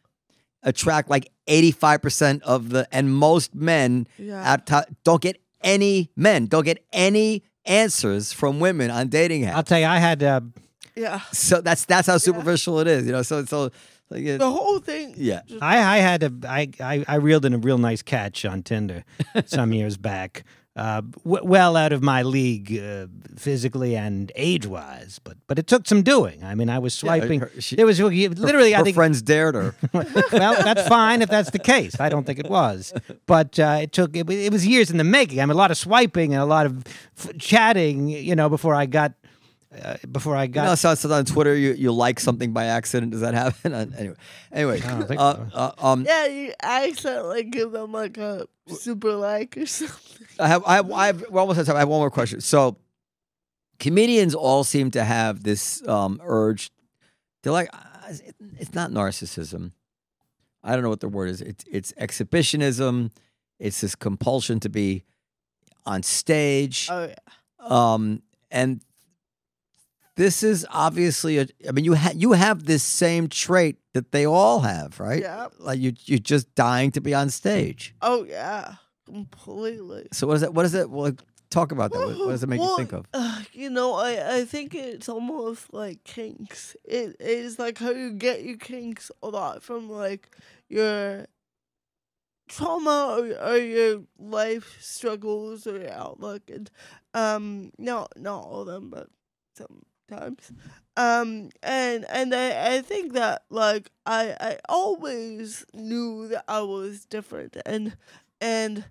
attract like eighty five percent of the, and most men yeah, at top, don't get any men, don't get any answers from women on dating apps. I'll tell you, I had uh, yeah. So that's that's how superficial it is, you know. So so like, it- The whole thing. yeah. just- I, I had a I, I I reeled in a real nice catch on Tinder some years back. Uh, w- well out of my league uh, physically and age wise, but but it took some doing. I mean, I was Yeah, swiping. her- she- there was literally, I Her think. friends dared her. well, that's fine if that's the case. I don't think it was, but uh, it took it, it was years in the making. I mean, a lot of swiping and a lot of f- chatting, you know, before I got uh, before I got. You got. know, so, so on Twitter, you, you like something by accident. Does that happen? Uh, anyway, anyway, I think uh, so. uh, um, yeah, you accidentally give them like a super like or something. I have, I have, I have, we're almost out of time. I have one more question. So, comedians all seem to have this um, urge. They're like, uh, it's not narcissism. I don't know what the word is. It's, it's exhibitionism. It's this compulsion to be on stage. Oh yeah. Um, and this is obviously a. I mean, you ha- you have this same trait that they all have, right? Yeah. Like you, you're just dying to be on stage. Oh yeah. Completely. So what is that? What is it? Well, talk about that. What, what does it make you think of? Uh, you know, I, I think it's almost like kinks. It is like how you get your kinks a lot from like your trauma or, or your life struggles or your outlook and um no not all of them but sometimes um and and I, I think that like I I always knew that I was different and and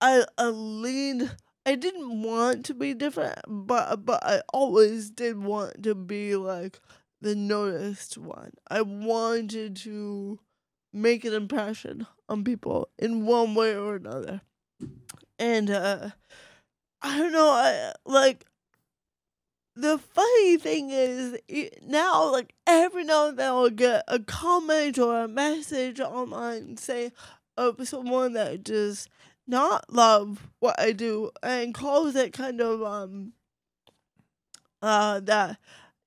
I, I leaned I didn't want to be different, but but I always did want to be like the noticed one. I wanted to make an impression on people in one way or another. And uh I don't know, I like the funny thing is now like every now and then I'll get a comment or a message online say of someone that just not love what I do and calls it kind of um uh that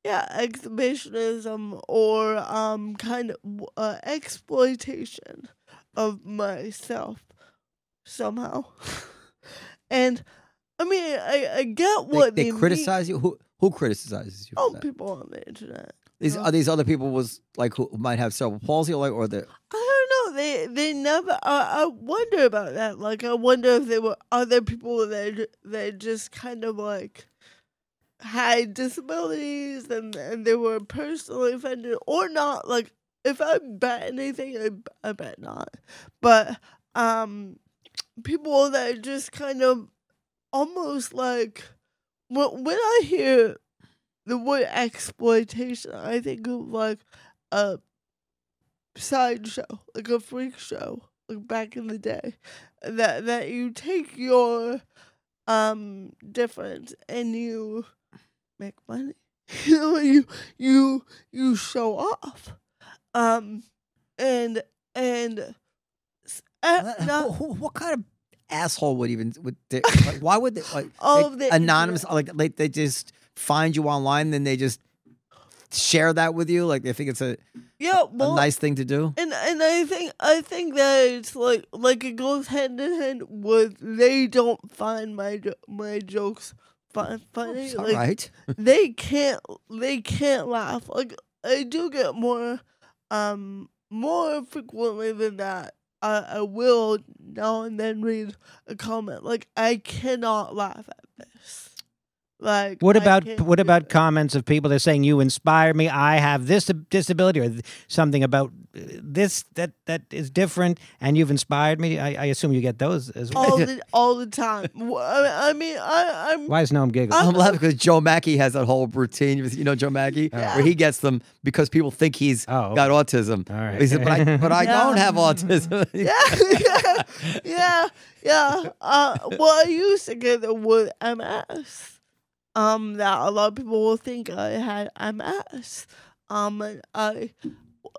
yeah exhibitionism or um kind of uh, exploitation of myself somehow and I mean I I get what they they, mean. criticize you. Who who criticizes you? for oh that? people on the internet These are these other people was like who might have cerebral palsy or like or the I don't know. They they never. I I wonder about that. Like I wonder if there were other people that that just kind of like had disabilities and and they were personally offended or not. Like if I bet anything, I, I bet not. But um, people that just kind of almost like when when I hear the word exploitation, I think of like a sideshow, like a freak show, like back in the day. That that you take your um difference and you make money. You know, you you you show off. Um and and s- uh, What- not what kind of asshole would even would they, like, why would they like they- of the anonymous internet. like they, they just find you online then they just share that with you? Like they think it's a, Yeah, a nice thing to do? And and I think I think that it's like like it goes hand in hand with they don't find my my jokes fun, funny. It's all like right. they can't they can't laugh. Like I do get more um more frequently than that. I I will now and then read a comment like I cannot laugh at this. Like What about what about comments of people that are saying you inspire me? I have this disability or something about uh, this that that is different, and you've inspired me. I, I assume you get those as well. all the all the time? I I mean I I'm Why is Noam giggling? I'm- I'm laughing because Joe Machi has that whole routine. You know Joe Machi, Yeah. where he gets them because people think he's Oh, got autism. all right. He said, "But I, but I Yeah. don't have autism." yeah, yeah, yeah, yeah. Uh, well, I used to get it with MS. Um, that a lot of people will think I had MS. Um, and I,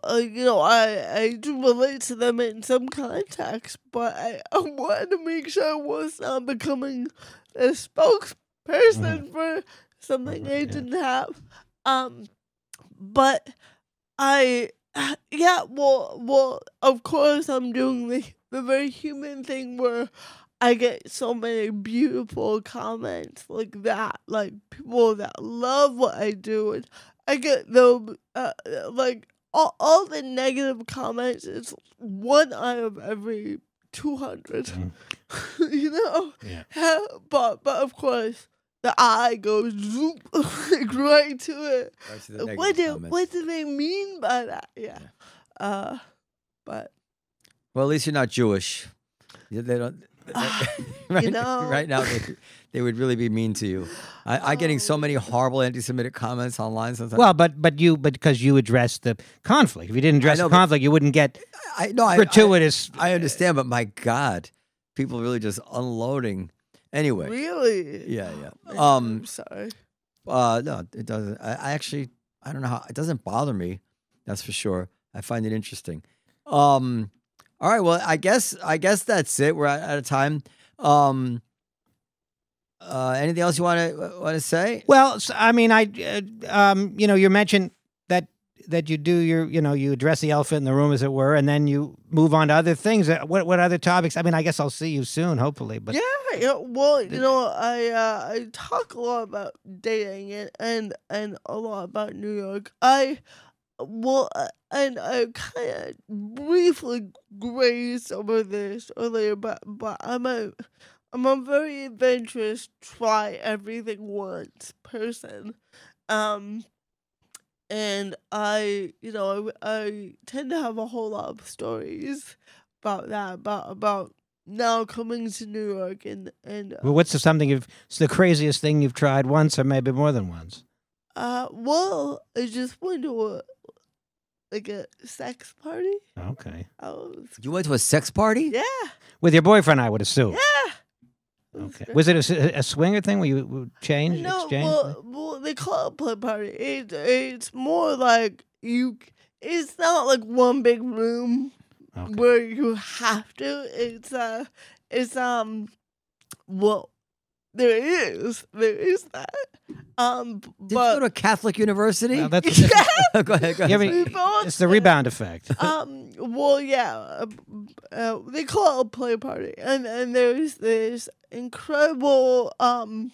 uh, you know, I I do relate to them in some context, but I, I wanted to make sure I was not becoming a spokesperson for something Mhm, I didn't have. Um, but I yeah, well, well, of course, I'm doing the the very human thing where I get so many beautiful comments like that, like people that love what I do, and I get the uh, like all, all the negative comments. It's one out of every two hundred, Mm. you know. Yeah. but but of course. The eye goes zoop like right to it. What do what do they mean by that? Yeah. Uh but Well, at least you're not Jewish. They don't. Right, know. right now, they, they would really be mean to you. I, I getting so Oh. many horrible anti-Semitic comments online sometimes. Well, but but you but because you addressed the conflict. If you didn't address know, the conflict, you wouldn't get I no, I, I, gratuitous. I understand, but my God, people really just unloading. Anyway, really? yeah, yeah. I'm Um, sorry. uh, no, it doesn't. I, I actually, I don't know how. It doesn't bother me. That's for sure. I find it interesting. Um, all right. Well, I guess, I guess that's it. We're out, out of time. Um, uh, anything else you want to want to say? Well, I mean, I, uh, um, you know, you mentioned that that you do your, you know, you address the elephant in the room, as it were, and then you move on to other things. Uh, What what other topics? I mean, I guess I'll see you soon, hopefully. But yeah, yeah, well, you know, I uh, I talk a lot about dating and and, and a lot about New York. I well, uh, and I kind of briefly grazed over this earlier, but but I'm a I'm a very adventurous, try everything once person. Um, and I, you know, I, I tend to have a whole lot of stories about that, about about now coming to New York and and well, what's the, something you've? It's the craziest thing you've tried once, or maybe more than once. uh, well, I just went to a like a sex party. Okay, I was You went to a sex party? yeah, with your boyfriend, I would assume. yeah. Okay, was it a s- a, swinger thing where you would change, No, exchange? well, well, they call it a play party. It, it's more like you. It's not like one big room Okay. where you have to. It's uh, it's um, well, there is there is that. Um, Did you go to a Catholic university? Well, that's, yeah, go ahead. Go Yeah, ahead. but We both it's the rebound effect. um well yeah uh, uh, they call it a play party and and there's this incredible um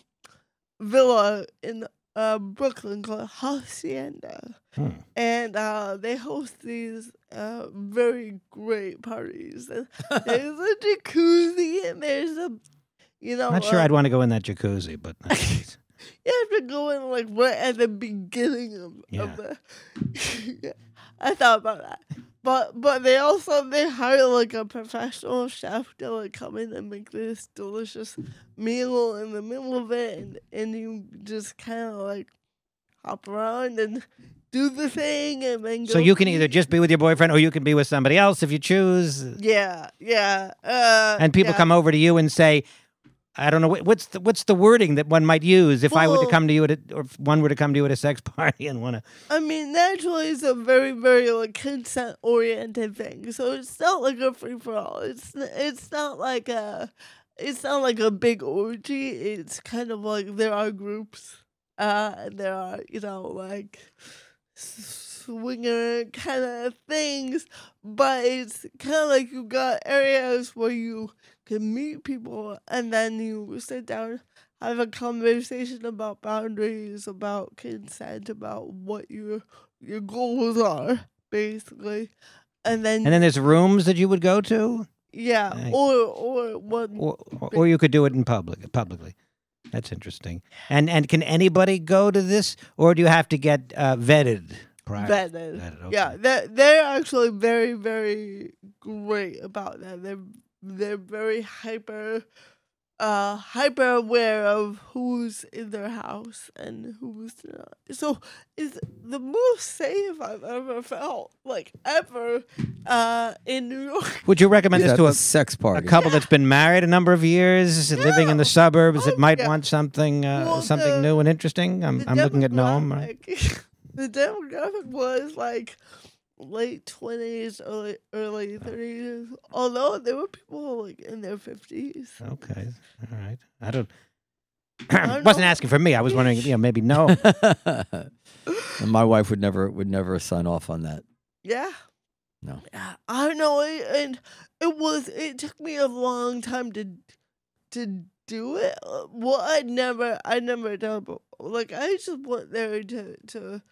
villa in uh brooklyn called hacienda Hmm. and uh they host these uh very great parties there's a jacuzzi and there's a you know I'm Not sure uh, I'd want to go in that jacuzzi, but you have to go in like right at the beginning of, Yeah. of the. I thought about that, but but they also they hire like a professional chef to like come in and make this delicious meal in the middle of it, and and you just kind of like hop around and do the thing, and then so you can either just be with your boyfriend or you can be with somebody else if you choose. yeah yeah uh, And people yeah. come over to you and say, I don't know what's the what's the wording that one might use if I were to come to you at a, or if one were to come to you at a sex party and want to. I mean, naturally, it's a very, very like consent oriented thing. So it's not like a free for all. It's it's not like a it's not like a big orgy. It's kind of like there are groups, uh, and there are you know like swinger kind of things, but it's kind of like you got areas where you can meet people and then you sit down, have a conversation about boundaries, about consent, about what your your goals are, basically, and then, And then there's rooms that you would go to, yeah, Nice. or or one or, or, you could do it in public, publicly. That's interesting. And and can anybody go to this, or do you have to get uh, vetted prior? vetted. Vetted, Yeah, they're they're actually very very great about that. They're they're very hyper, uh, hyper aware of who's in their house and who's not. So it's the most safe I've ever felt, like ever, uh, in New York. Would you recommend He's this to a, sex party? a party. couple that's been married a number of years, living in the suburbs that Oh, might yeah. want something uh, Well, something the- new and interesting? I'm, I'm looking at Noam. Right? demographic- the demographic was like late twenties, early early thirties. Although there were people like in their fifties. Okay, all right. I don't. I wasn't know. asking for me. I was wondering, you know, maybe no. And my wife would never would never sign off on that. Yeah. No. Yeah, I don't know, it- and it was. It took me a long time to to do it. Well, I never, I never done. But like, I just went there to to.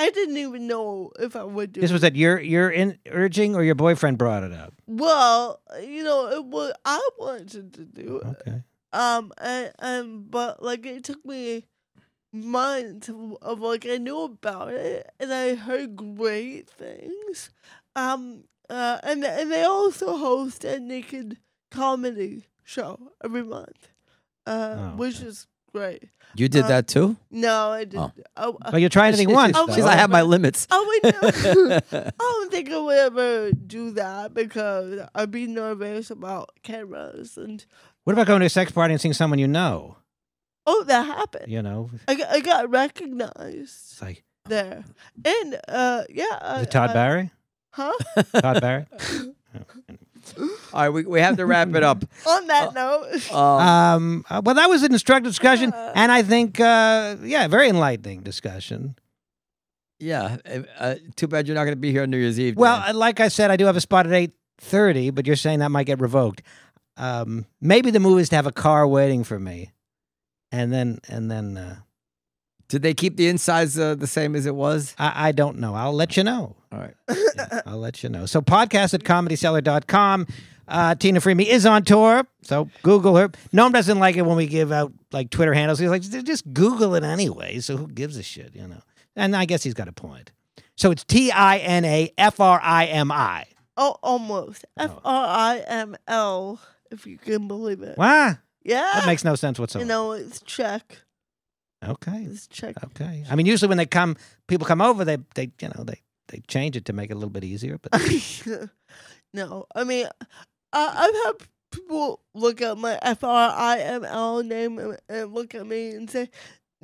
I didn't even know if I would do. This was at your your in urging, or your boyfriend brought it up. Well, you know, it was. I wanted to do it. Okay. Um, and, and but like it took me months of, of like I knew about it and I heard great things. Um, uh, and and they also host a naked comedy show every month, uh, Oh, which is great. You did Uh, that too? No, I didn't. Oh, Well, you try anything once. Oh, though. She's I have my limits. I no. I don't think I would ever do that because I'd be nervous about cameras and. What about going to a sex party and seeing someone you know? Oh, that happened. You know, I got, I got recognized it's like there, and uh, yeah. is I- it Todd I- Barry? Huh? Todd Barry. All right, we, we have to wrap it up. On that note, Um, Um, uh, well, that was an instructive discussion, Yeah. and I think, uh, yeah, very enlightening discussion. yeah. uh, Uh, too bad you're not going to be here on New Year's Eve. Well, Dan. uh, like I said, I do have a spot at eight thirty, but you're saying that might get revoked. Um, maybe the move is to have a car waiting for me, and then and then uh, did they keep the insides uh, the same as it was? I, I don't know. I'll let you know. All right. Yeah, I'll let you know. So podcast at comedycellar.com. Uh, Tina Friml is on tour, so Google her. Noam doesn't like it when we give out like Twitter handles. He's like, just Google it anyway. So who gives a shit, you know? And I guess he's got a point. So it's T I N A F R I M I. oh, almost F R I M L, if you can believe it. Wow, Yeah, that makes no sense whatsoever. you know it's Czech. Okay, It's Czech. okay. I mean, usually when they come, people come over, they they you know they they change it to make it a little bit easier. But no, I mean, I, I've had people look at my F R I M L name and, and look at me and say,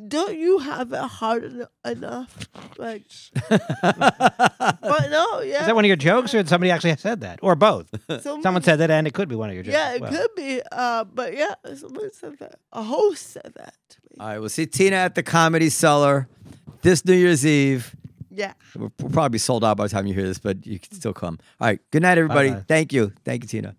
"Don't you have it hard en- enough?" Like, but no, yeah. is that one of your jokes, or somebody actually said that, or both? Someone- Someone said that, and it could be one of your jokes. Yeah, it well. could be. Uh, but yeah, someone said that. A host said that to me. All right, we'll see Tina at the Comedy Cellar this New Year's Eve. Yeah. We'll, we'll probably be sold out by the time you hear this, but you can still come. All right. Good night, everybody. Bye-bye. Thank you. Thank you, Tina.